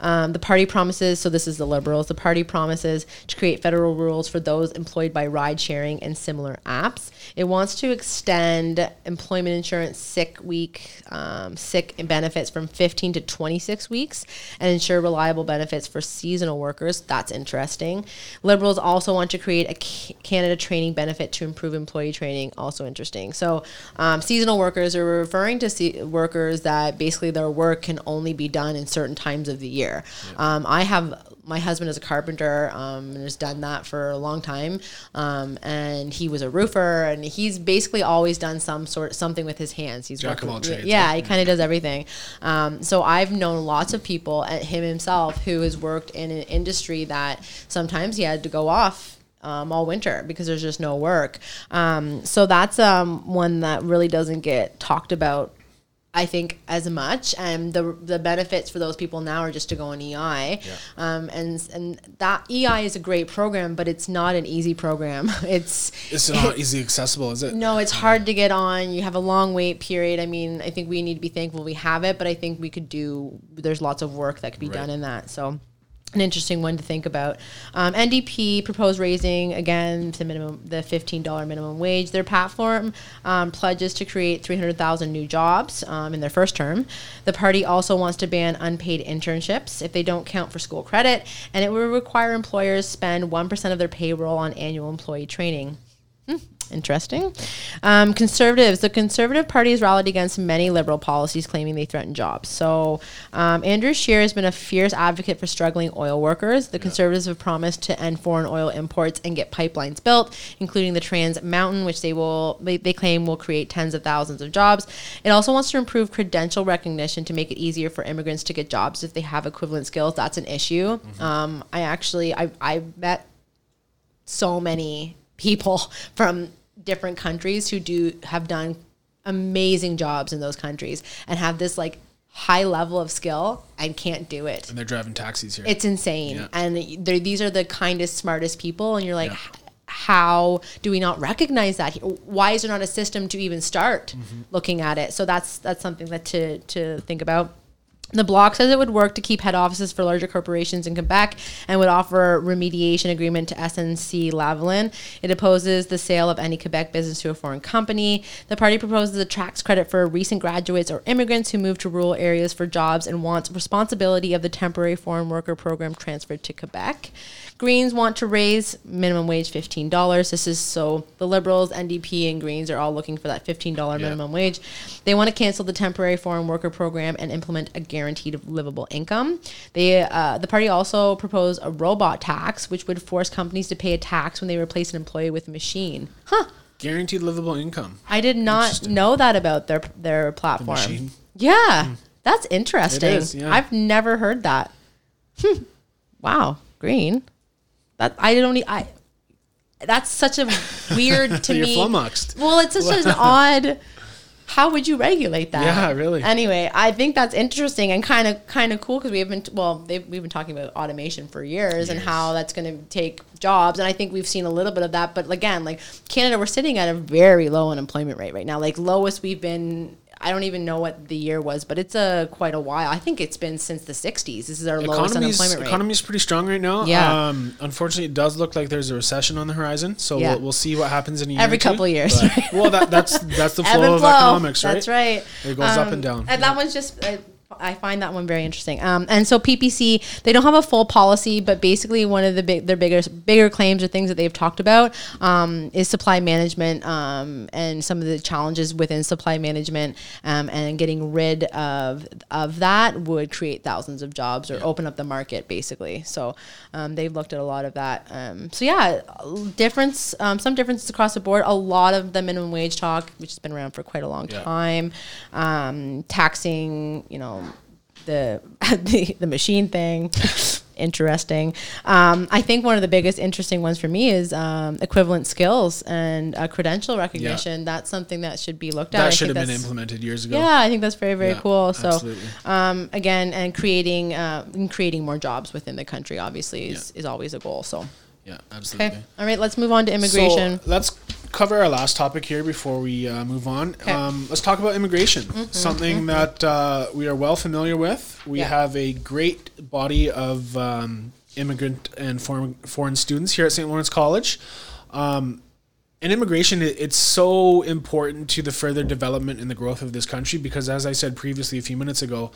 Um, the party promises. So this is the liberals. The party promises to create federal rules for those employed by ride sharing and similar apps. It wants to extend employment insurance sick week, um, sick benefits from 15 to 26 weeks, and ensure reliable benefits for seasonal workers. That's interesting. Liberals also want to create a Canada training benefit to improve employee training. Also interesting. So um, seasonal workers are referring to se- workers that basically their work can only be done in certain times of the year. Um, I have my husband is a carpenter um, and has done that for a long time, um, and he was a roofer, and he's basically always done some sort something with his hands. He's Jack of all trades, Yeah, he kind of does everything. Um, so I've known lots of people, and him himself, who has worked in an industry that sometimes he had to go off um, all winter because there's just no work. Um, so that's um, one that really doesn't get talked about. I think as much, and the the benefits for those people now are just to go on EI, um, and and that EI is a great program, but it's not an easy program. It's It's not easy accessible, is it? no, it's hard to get on. You have a long wait period. I mean, I think we need to be thankful we have it, but I think we could do. There's lots of work that could be done in that. So, an interesting one to think about. Um, NDP proposed raising again the minimum, the fifteen dollar minimum wage. Their platform um, pledges to create three hundred thousand new jobs um, in their first term. The party also wants to ban unpaid internships if they don't count for school credit, and it will require employers spend one percent of their payroll on annual employee training. Interesting. Um, conservatives. The Conservative Party has rallied against many liberal policies claiming they threaten jobs. So, um, Andrew Scheer has been a fierce advocate for struggling oil workers. The Conservatives have promised to end foreign oil imports and get pipelines built, including the Trans Mountain, which they will they, they claim will create tens of thousands of jobs. It also wants to improve credential recognition to make it easier for immigrants to get jobs if they have equivalent skills. That's an issue. Um, I actually I I met so many people from different countries who do have done amazing jobs in those countries and have this like high level of skill and can't do it. And they're driving taxis here. It's insane. Yeah. And they're, these are the kindest, smartest people. And you're like, Yeah. How do we not recognize that? Why is there not a system to even start Mm-hmm. looking at it? So that's that's something that to to think about. The bloc says it would work to keep head offices for larger corporations in Quebec and would offer remediation agreement to SNC Lavalin. It opposes the sale of any Quebec business to a foreign company. The party proposes a tax credit for recent graduates or immigrants who move to rural areas for jobs and wants responsibility of the temporary foreign worker program transferred to Quebec. Greens want to raise minimum wage $15. This is so the Liberals, NDP, and Greens are all looking for that $15 minimum wage. They want to cancel the temporary foreign worker program and implement a guaranteed livable income. They, uh, the party also proposed a robot tax, which would force companies to pay a tax when they replace an employee with a machine. Huh. Guaranteed livable income. I did not know that about their their platform. machine? Yeah, that's interesting. Is, yeah. I've never heard that. Hmm. Wow, green. That I don't. I. That's such a weird to me. flummoxed. Well, it's such an odd. How would you regulate that? Yeah, really. Anyway, I think that's interesting and kind of kind of cool because we have been well, we've been talking about automation for years, and how that's going to take jobs, and I think we've seen a little bit of that. But again, like Canada, we're sitting at a very low unemployment rate right now, like lowest we've been I don't even know what the year was, but it's a quite a while. I think it's been since the '60s. This is our lowest Economy's, unemployment rate. economy's pretty strong right now. Yeah. Um, unfortunately, it does look like there's a recession on the horizon. So Yeah. we'll, we'll see what happens in a year. Every two. couple of years. But- well, that, that's that's the Ebb flow of economics, right? That's right. It goes up Um, and down. And that one's just. Uh, I find that one very interesting. Um, and so PPC, they don't have a full policy, but basically one of the big, their bigger, bigger claims or things that they've talked about um, is supply management um, and some of the challenges within supply management um, and getting rid of of that would create thousands of jobs or open up the market basically. So um, they've looked at a lot of that. Um, so yeah, difference, um, some differences across the board. A lot of the minimum wage talk, which has been around for quite a long Yeah. time, um, taxing, you know, the the, the machine thing. Interesting. Um, I think one of the biggest interesting ones for me is um, equivalent skills and uh, credential recognition. That's something that should be looked at. I that think should have been implemented years ago. yeah, I think that's very very Yeah, cool. So, absolutely. um, again, and creating uh, and creating more jobs within the country obviously is, is always a goal. So, Yeah, absolutely. okay, all right, let's move on to immigration. So let's cover our last topic here before we uh, move on. Mm-hmm, Um, let's talk about immigration, something that uh, we are well familiar with. We Yeah. have a great body of um, immigrant and foreign, foreign students here at St. Lawrence College. Um, and immigration, it- it's so important to the further development and the growth of this country because, as I said previously a few minutes ago,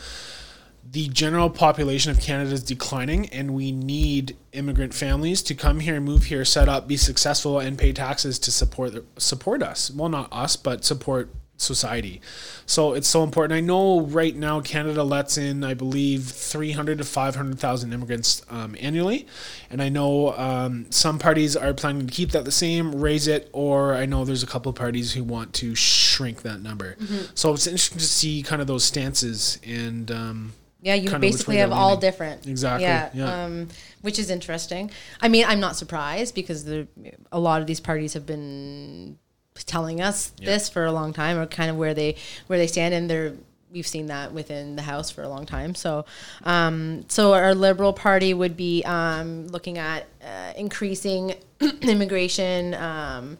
the general population of Canada is declining, and we need immigrant families to come here, move here, set up, be successful, and pay taxes to support support us. Well, not us, but support society. So it's so important. I know right now Canada lets in, I believe, three hundred to five hundred thousand immigrants um, annually, and I know um, some parties are planning to keep that the same, raise it, or I know there's a couple of parties who want to shrink that number. So it's interesting to see kind of those stances and. Um, Yeah, you kind of which basically have all leaning. different. Exactly, Yeah, yeah. Um, which is interesting. I mean, I'm not surprised because the, a lot of these parties have been telling us Yeah. this for a long time, or kind of where they where they stand, and they're we've seen that within the House for a long time. So, um, so our Liberal Party would be um, looking at uh, increasing immigration. Um,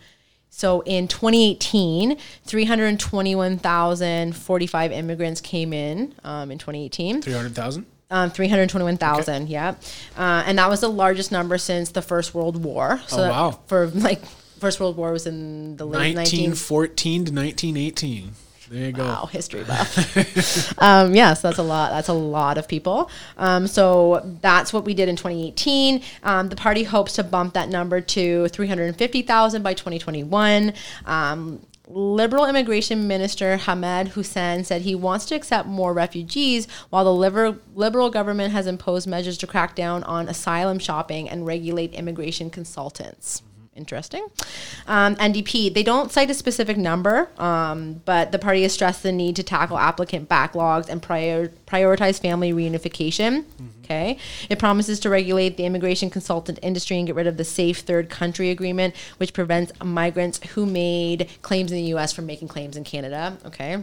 so in 2018, 321,045 immigrants came in um, in 2018. Three hundred thousand. Um, 321,000, yeah. Uh, and that was the largest number since the First World War. So Oh, wow. For like, First World War was in the late 19... Nineteen fourteen to nineteen eighteen. There you go. Wow, history buff. um, yes, that's a lot. That's a lot of people. Um, so that's what we did in 2018. Um, the party hopes to bump that number to 350,000 by 2021. Um, Liberal immigration minister Ahmed Hussen said he wants to accept more refugees, while the liberal government has imposed measures to crack down on asylum shopping and regulate immigration consultants. Interesting. Um, NDP, they don't cite a specific number, um, but the party has stressed the need to tackle applicant backlogs and prior, prioritize family reunification. Okay. It promises to regulate the immigration consultant industry and get rid of the safe third country agreement, which prevents migrants who made claims in the U.S. from making claims in Canada. Okay.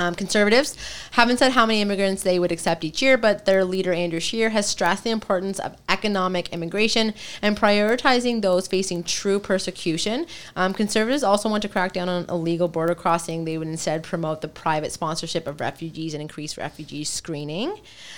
Um, conservatives haven't said how many immigrants they would accept each year, but their leader, Andrew Scheer, has stressed the importance of economic immigration and prioritizing those facing true persecution. Um, conservatives also want to crack down on illegal border crossing. They would instead promote the private sponsorship of refugees and increase refugee screening.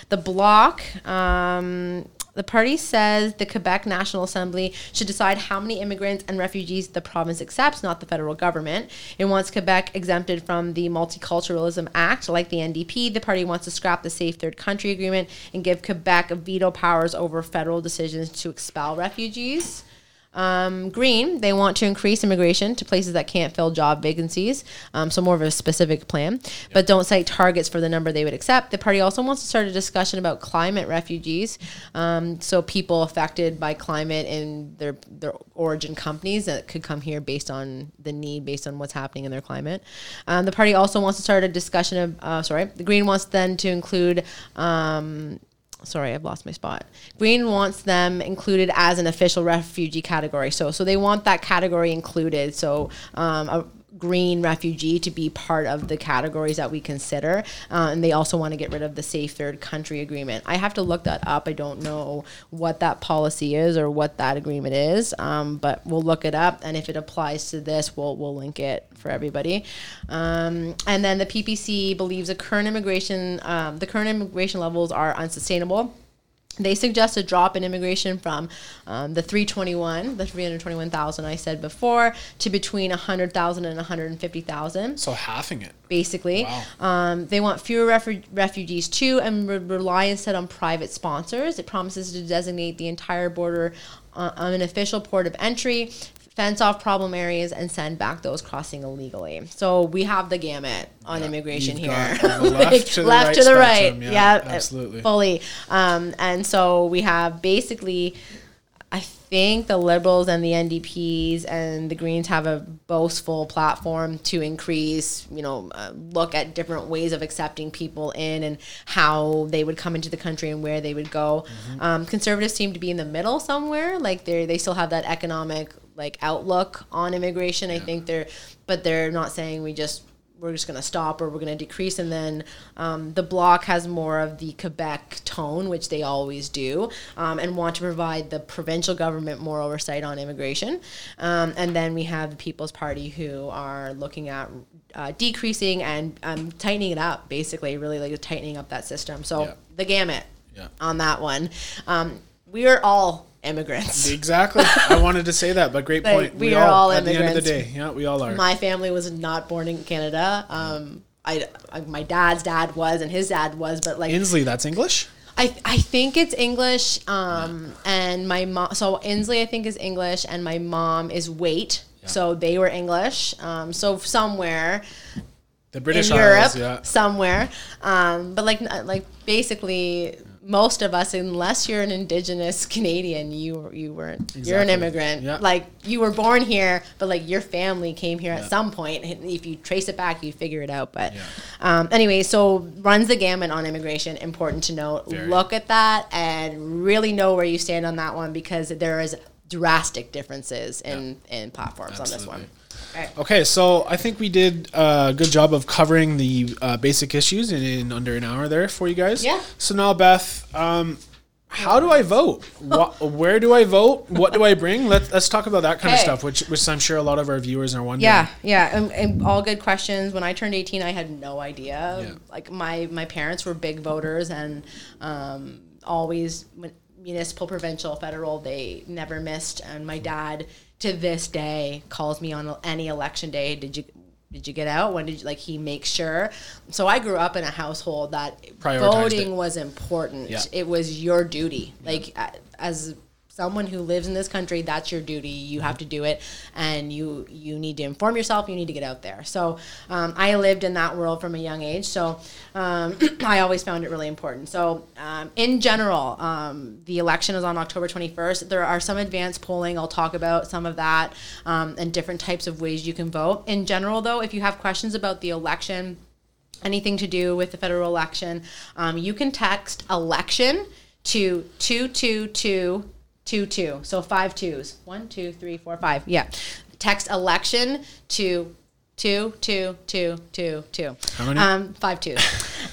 The bloc. Um, the party says the Quebec National Assembly should decide how many immigrants and refugees the province accepts, not the federal government. It wants Quebec exempted from the Multiculturalism Act. Like the NDP, the party wants to scrap the Safe Third Country Agreement and give Quebec veto powers over federal decisions to expel refugees. Um, green, they want to increase immigration to places that can't fill job vacancies, um, so more of a specific plan, but don't cite targets for the number they would accept. The party also wants to start a discussion about climate refugees, um, so people affected by climate in their their origin companies that could come here based on the need, based on what's happening in their climate. Um, the party also wants to start a discussion of, uh, sorry, the Green wants then to include. Sorry, I've lost my spot. Green wants them included as an official refugee category. So, so they want that category included. So, um, green refugee to be part of the categories that we consider. Uh, and they also want to get rid of the safe third country agreement. I have to look that up. I don't know what that policy is or what that agreement is, um, but we'll look it up. And if it applies to this, we'll, we'll link it for everybody. Um, and then the PPC believes the current immigration, um, the current immigration levels are unsustainable they suggest a drop in immigration from um, the 321, the 321,000 I said before, to between 100,000 and 150,000. So halving it. Basically. Wow. Um, they want fewer refu- refugees too and re- rely instead on private sponsors. It promises to designate the entire border uh, an official port of entry fence off problem areas and send back those crossing illegally. So we have the gamut on yeah, immigration here. left like, to the left right. To the right. Yeah, yeah, absolutely. Fully. Um, and so we have basically, I think the Liberals and the NDPs and the Greens have a boastful platform to increase, you know, uh, look at different ways of accepting people in and how they would come into the country and where they would go. Mm-hmm. Um, conservatives seem to be in the middle somewhere. Like they they still have that economic like outlook on immigration. Yeah. I think they're, but they're not saying we just we're just going to stop or we're going to decrease. And then um, the bloc has more of the Quebec tone, which they always do, um, and want to provide the provincial government more oversight on immigration. Um, and then we have the People's Party who are looking at uh, decreasing and um, tightening it up, basically, really like tightening up that system. So yeah. the gamut yeah. on that one. Um, we are all immigrants. Exactly. I wanted to say that, but great point. we, we are all, all immigrants. At the end of the day, yeah, we all are. My family was not born in Canada. Um, I, I, my dad's dad was, and his dad was, but like Inslee, that's English. I, I think it's English, um, and my mom. So Inslee, I think is English, and my mom is Wait. Yeah. So they were English. Um, so somewhere the British in Isles, Europe, yeah. somewhere. Um, but like like basically most of us, unless you're an Indigenous Canadian, you you weren't. Exactly. You're an immigrant. Yeah. Like you were born here, but like your family came here yeah. at some point. If you trace it back, you figure it out. But yeah. um, anyway, so runs the gamut on immigration. Important to note. Very. Look at that and really know where you stand on that one because there is drastic differences in in platforms Absolutely. on this one. Okay, so I think we did a good job of covering the uh, basic issues in, in, under an hour there for you guys. Yeah. So now, Beth, um, how do I vote? what, where do I vote? What do I bring? Let's let's talk about that kind okay. of stuff, which which I'm sure a lot of our viewers are wondering. Yeah, yeah, and, and all good questions. When I turned 18, I had no idea. Yeah. Like my my parents were big voters and um, always municipal, provincial, federal. They never missed, and my dad to this day calls me on any election day. Did you did you get out? When did you like he makes sure? So I grew up in a household that voting it. was important. Yeah. It was your duty. Yeah. Like as someone who lives in this country that's your duty. You have to do it and you you need to inform yourself. You need to get out there. So um, i lived in that world from a young age. So um, i always found it really important. So um, in general um, the election is on october 21st there are some advanced polling. I'll talk about some of that um, and different types of ways you can vote. In general though if you have questions about the election anything to do with the federal election um, you can text election to 222 two two. So five twos. One, two, three, four, five. Yeah. Text election to two, two, two, two, two. How many? Um, five twos.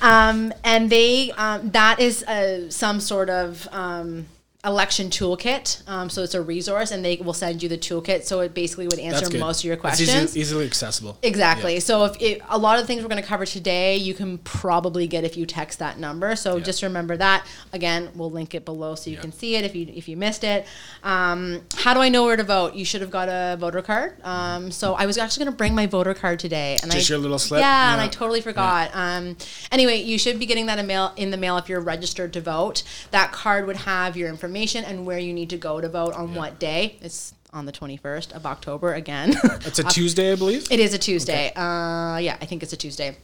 um, and they um, that is uh, some sort of um, election toolkit. Um, so it's a resource, and they will send you the toolkit. So it basically would answer most of your questions. It's easy, easily accessible. Exactly. Yeah. So if it, a lot of the things we're going to cover today, you can probably get if you text that number. So yeah. just remember that. Again, we'll link it below so you yeah. can see it if you if you missed it. Um, how do I know where to vote? You should have got a voter card. Um, so I was actually going to bring my voter card today, and just I, your little slip. Yeah, and I totally forgot. Um, anyway, you should be getting that in mail in the mail if you're registered to vote. That card would have your information information and where you need to go to vote on yeah. what day. It's on the 21st of October again. It's a Tuesday, I believe. It is a Tuesday. Okay. Uh, yeah, I think it's a Tuesday.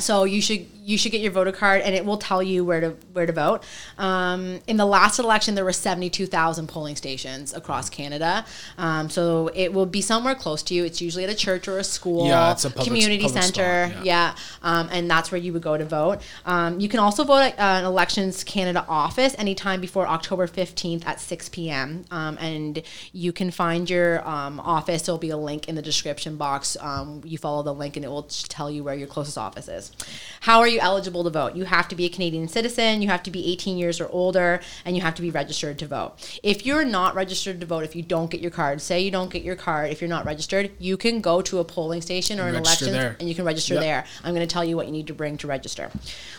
So you should you should get your voter card, and it will tell you where to where to vote. Um, in the last election, there were seventy two thousand polling stations across Canada. Um, so it will be somewhere close to you. It's usually at a church or a school, Yeah, it's a public- community public center. spot, yeah, um, and that's where you would go to vote. Um, you can also vote at uh, an Elections Canada office anytime before October fifteenth at six p.m. Um, and you can find your um, office. There'll be a link in the description box. Um, you follow the link, and it will tell you where your closest office is. How are you eligible to vote? You have to be a Canadian citizen. You have to be 18 years or older, and you have to be registered to vote. If you're not registered to vote, if you don't get your card, say you don't get your card, if you're not registered, you can go to a polling station or an election, there. and you can register Yep. there. I'm going to tell you what you need to bring to register.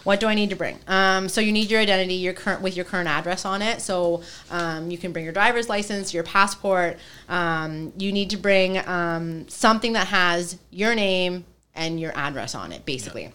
What do I need to bring? Um, so you need your identity, your current with your current address on it. So um, you can bring your driver's license, your passport. Um, you need to bring um, something that has your name and your address on it, basically.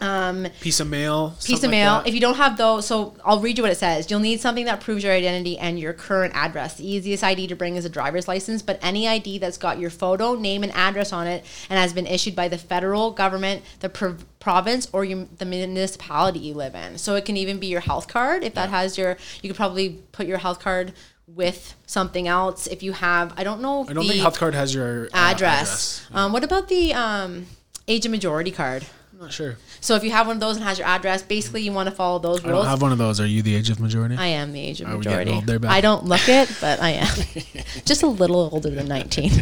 Um, Piece of mail. piece of mail. that. if you don't have those, so I'll read you what it says. You'll need something that proves your identity and your current address. The easiest ID to bring is a driver's license, but any ID that's got your photo, name, and address on it and has been issued by the federal government, the prov- province, or your, the municipality you live in. So it can even be your health card. If that has your, you could probably put your health card with something else. If you have, I don't know. I don't think health card has your uh, address. Um, what about the um, age of majority card? I'm not sure. So if you have one of those and has your address, basically you want to follow those I rules. don't have one of those. Are you the age of majority? I am the age of Are majority. old there, I don't look it, but I am. Just a little older than 19.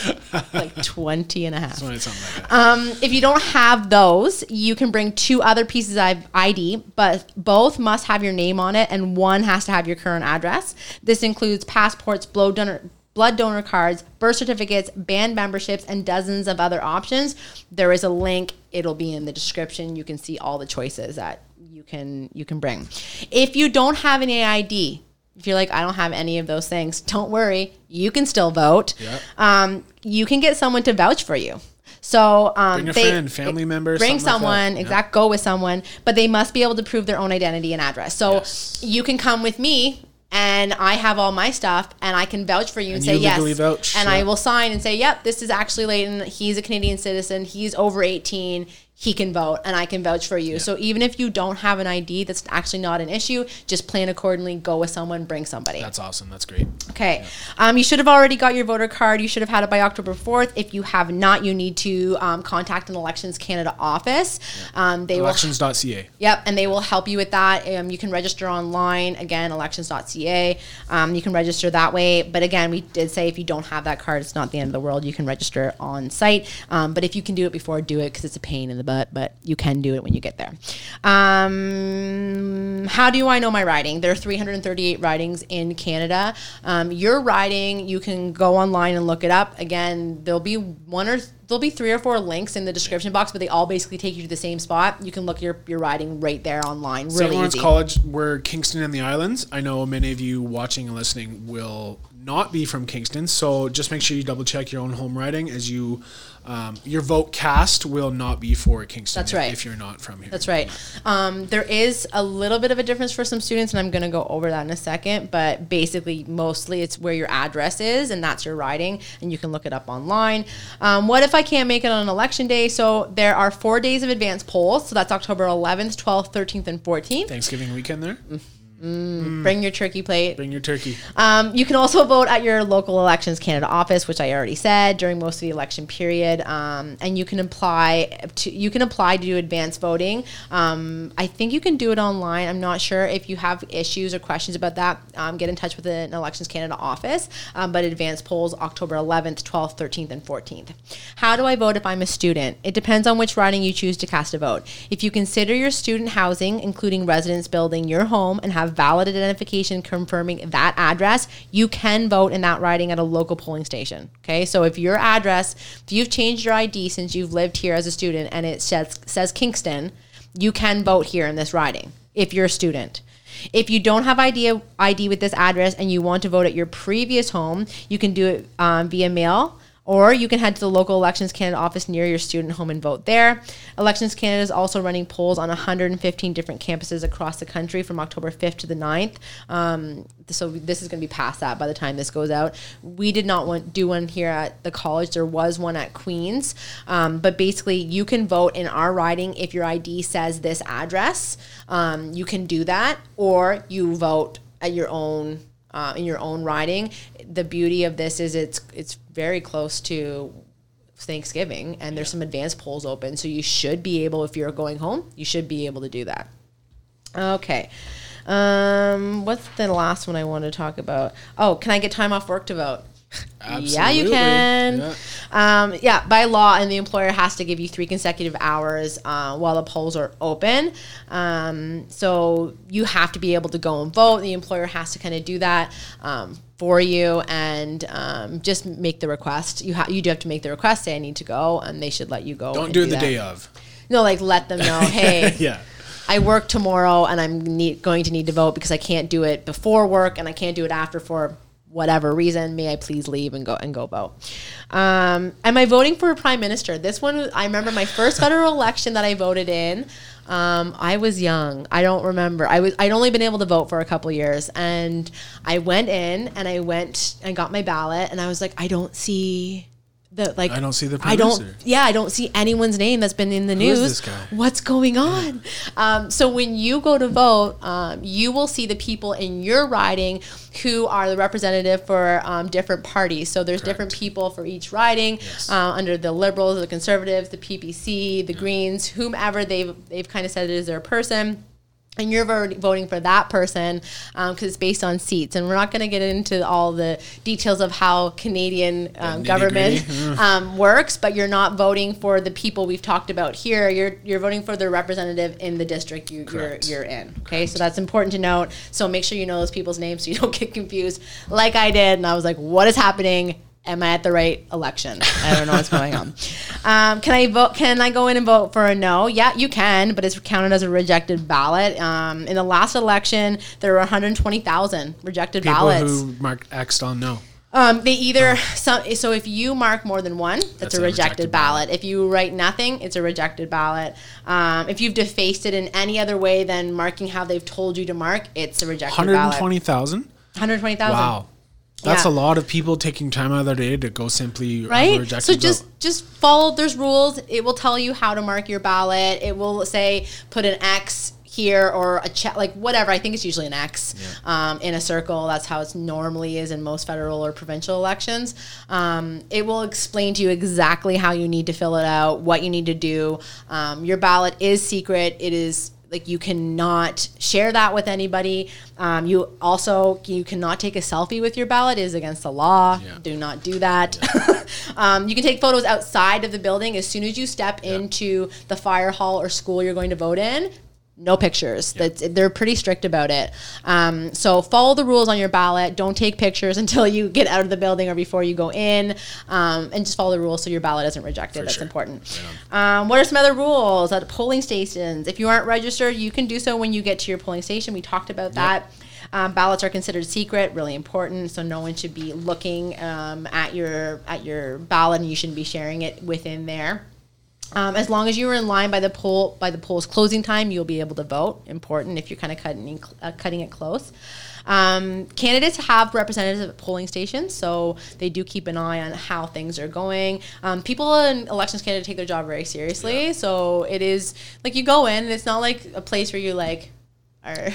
like 20 and a half. Something like that. Um, if you don't have those, you can bring two other pieces of ID, but both must have your name on it, and one has to have your current address. This includes passports, blood donor, blood donor cards, birth certificates, band memberships, and dozens of other options. There is a link; it'll be in the description. You can see all the choices that you can you can bring. If you don't have any ID, if you're like, I don't have any of those things, don't worry. You can still vote. Yep. Um, you can get someone to vouch for you. So um, Bring a they- friend, family member, bring something like someone, Yep. exact, go with someone, but they must be able to prove their own identity and address. So Yes. you can come with me. And I have all my stuff, and I can vouch for you and, And say you yes. vouch, and I will sign and say, "Yep, this is actually Leighton. He's a Canadian citizen. He's over 18. He can vote, and I can vouch for you." So even if you don't have an ID, that's actually not an issue. Just plan accordingly. Go with someone. Bring somebody. That's awesome. That's great. Okay. Um, you should have already got your voter card. You should have had it by October 4th. If you have not, you need to um, contact an Elections Canada office. Um, they will. Elections.ca. Yep, and they will help you with that. Um, you can register online. Again, elections.ca. Um, you can register that way. But again, we did say if you don't have that card, it's not the end of the world. You can register on site. Um, but if you can do it before, do it because it's a pain in the butt. But you can do it when you get there. Um, how do I know my riding? There are 338 ridings in Canada. Um, your riding, you can go online and look it up. Again, there'll be one or there'll be three or four links in the description box, but they all basically take you to the same spot. You can look your your riding right there online. St. Really Lawrence easy. College, we're Kingston and the Islands. I know many of you watching and listening will not be from Kingston, so just make sure you double check your own home riding as you um, your vote cast will not be for Kingston. That's if- right. If you're not from here. That's right. Um, there is a little bit of a difference for some students, and I'm going to go over that in a second. But basically, mostly it's where your address is, and that's your riding, and you can look it up online. Um, what if I can't make it on election day? So there are four days of advance polls. So that's October 11th, 12th, 13th, and 14th. Thanksgiving weekend there. Bring your turkey plate. Bring your turkey. Um, you can also vote at your local Elections Canada office, which I already said during most of the election period. Um, and you can apply to you can apply to do advance voting. Um, I think you can do it online. I'm not sure if you have issues or questions about that. Um, get in touch with an Elections Canada office. Um, but advance polls October 11th, 12th, 13th, and 14th. How do I vote if I'm a student? It depends on which riding you choose to cast a vote. If you consider your student housing, including residence building, your home, and have valid identification confirming that address, you can vote in that riding at a local polling station. Okay, so if your address, if you've changed your ID since you've lived here as a student and it says, says Kingston, you can vote here in this riding if you're a student. If you don't have ID, ID with this address and you want to vote at your previous home, you can do it um, via mail or you can head to the local Elections Canada office near your student home and vote there. Elections Canada is also running polls on 115 different campuses across the country from October 5th to the 9th. Um, so this is going to be past that by the time this goes out. We did not want do one here at the college. There was one at Queen's, um, but basically you can vote in our riding if your ID says this address. Um, you can do that, or you vote at your own uh, in your own riding. The beauty of this is it's it's very close to Thanksgiving, and there's some advanced polls open, so you should be able, if you're going home, you should be able to do that. Okay. Um, what's the last one I want to talk about? Oh, can I get time off work to vote? Yeah, you can. Yeah. Um, yeah, by law, and the employer has to give you three consecutive hours uh, while the polls are open. Um, so you have to be able to go and vote. The employer has to kind of do that um, for you and um, just make the request. You ha- you do have to make the request. Say I need to go, and they should let you go. Don't do it the that. day of. No, like let them know. Hey, Yeah. I work tomorrow and I'm need, going to need to vote because I can't do it before work and I can't do it after for whatever reason. May I please leave and go and go vote? Um, am I voting for a prime minister? This one, I remember my first federal election that I voted in. Um, I was young. I don't remember. I was. I'd only been able to vote for a couple years, and I went in and I went and got my ballot, and I was like, I don't see the like. I don't see the prime I don't. Yeah, I don't see anyone's name that's been in the is news. this guy? What's going on? Um, so when you go to vote, um, you will see the people in your riding who are the representative for um, different parties. So there's different people for each riding Yes. uh, under the Liberals, the Conservatives, the PPC, the Greens, whomever they've they've kind of said it is their person. And you're voting for that person because it's based on seats. And we're not going to get into all the details of how Canadian um, government um, works, but you're not voting for the people we've talked about here. You're you're voting for the representative in the district you, you're you're in. Okay, so that's important to note. So make sure you know those people's names so you don't get confused, like I did. And I was like, "What is happening? Am I at the right election? I don't know what's going on." Um, can I vote? Can I go in and vote for a no? Yeah, you can, but it's counted as a rejected ballot. Um, in the last election, there were 120,000 rejected People ballots. who marked X on no. Um, they either some so if you mark more than one, that's, That's a rejected, rejected ballot. If you write nothing, it's a rejected ballot. Um, if you've defaced it in any other way than marking how they've told you to mark, it's a rejected ballot. 120,000? 120,000. Wow. That's Yeah. a lot of people taking time out of their day to go simply Right? So just vote. just follow there's rules. It will tell you how to mark your ballot. It will say put an X here or a check like whatever. I think it's usually an X um, in a circle. That's how it normally is in most federal or provincial elections. Um, it will explain to you exactly how you need to fill it out, what you need to do. Um, your ballot is secret. It is like you cannot share that with anybody. Um, you also you cannot take a selfie with your ballot. It is against the law. Yeah. Do not do that. um, you can take photos outside of the building as soon as you step into the fire hall or school you're going to vote in. No pictures. That's they're pretty strict about it. Um, so follow the rules on your ballot. Don't take pictures until you get out of the building or before you go in, um, and just follow the rules so your ballot isn't rejected. That's sure. important. Um, what are some other rules at polling stations? If you aren't registered, you can do so when you get to your polling station. We talked about that. Um, ballots are considered secret, really important, so no one should be looking um, at your at your ballot, and you shouldn't be sharing it within there. Um, as long as you were in line by the poll by the poll's closing time, you'll be able to vote. Important if you're kind of cutting uh, cutting it close. Um, candidates have representatives at polling stations, so they do keep an eye on how things are going. Um, people in elections Canada take their job very seriously, so it is like you go in, and it's not like a place where you like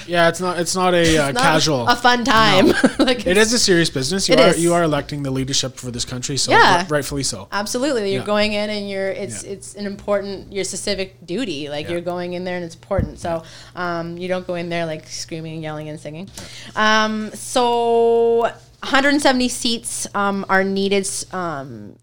Yeah, it's not it's not a uh, not casual. a fun time. like it is a serious business. You It are is. you are electing the leadership for this country, so Yeah. rightfully so. Absolutely, you're Yeah. going in and you're it's Yeah. it's an important your civic duty. Like you're going in there and it's important. So um, you don't go in there like screaming and yelling and singing. Um, so 170 seats um, are needed. Um,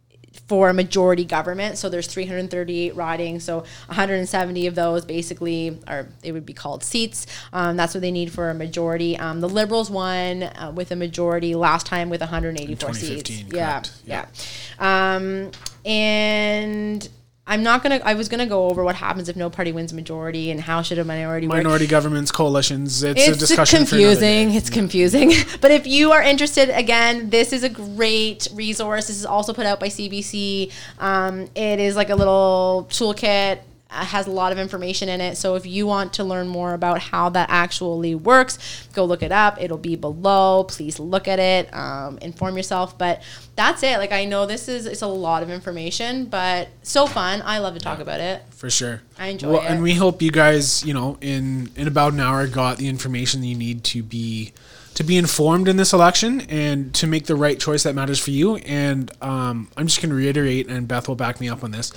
for a majority government, so there's 338 ridings, so 170 of those basically are they would be called seats. Um, that's what they need for a majority. Um, the Liberals won uh, with a majority last time with 184 seats. 2015, Yeah, correct. yeah. Um, and I'm not gonna. I was gonna go over what happens if no party wins majority and how should a minority work. Minority governments, coalitions. It's, a discussion for confusing. It's confusing. but if you are interested, again, this is a great resource. This is also put out by CBC. Um, it is like a little toolkit. Has a lot of information in it. So if you want to learn more about how that actually works, go look it up. It'll be below. Please look at it. Um, inform yourself. But that's it. Like I know this is it's a lot of information, but so fun. I love to talk about it. for sure. I enjoy it. And we hope you guys, you know, in in about an hour, got the information that you need to be to be informed in this election and to make the right choice that matters for you. And um, I'm just going to reiterate, and Beth will back me up on this.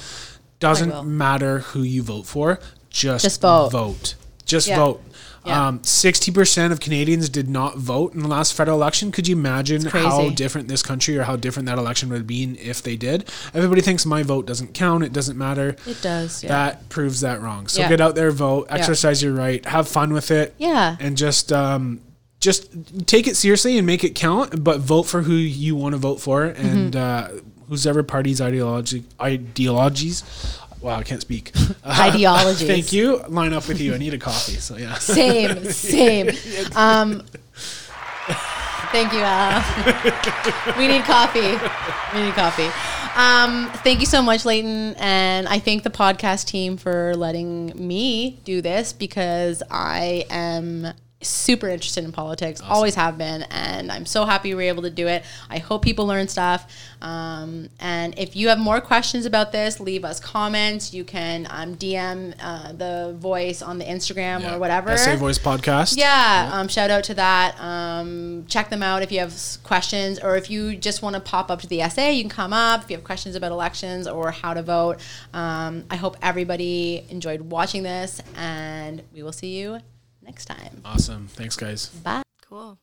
Doesn't matter who you vote for, just, Just vote. Vote. Just Yeah. vote. Yeah. Um, 60% of Canadians did not vote in the last federal election. Could you imagine how different this country or how different that election would have been if they did? Everybody thinks my vote doesn't count. It doesn't matter. It does. Yeah. That proves that wrong. So get out there, vote, exercise your right, have fun with it, yeah. and just um, just take it seriously and make it count. But vote for who you want to vote for, and Mm-hmm. uh, whosever party's ideology ideologies. Wow, I can't speak. Uh, Ideologies. Thank you. Line up with you. I need a coffee. So yeah. Same, same. Um, thank you, Al. we need coffee. We need coffee. Um, thank you so much, Leighton. And I thank the podcast team for letting me do this because I am super interested in politics, always have been, and I'm so happy we were able to do it. I hope people learn stuff. Um, and if you have more questions about this, leave us comments. You can um, DM uh, the voice on the Instagram or whatever. SA Voice Podcast. Yeah, um, shout out to that. Um, check them out if you have questions or if you just want to pop up to the SA, you can come up. If you have questions about elections or how to vote, um, I hope everybody enjoyed watching this and we will see you next time. Awesome. Thanks, guys. Bye. Cool.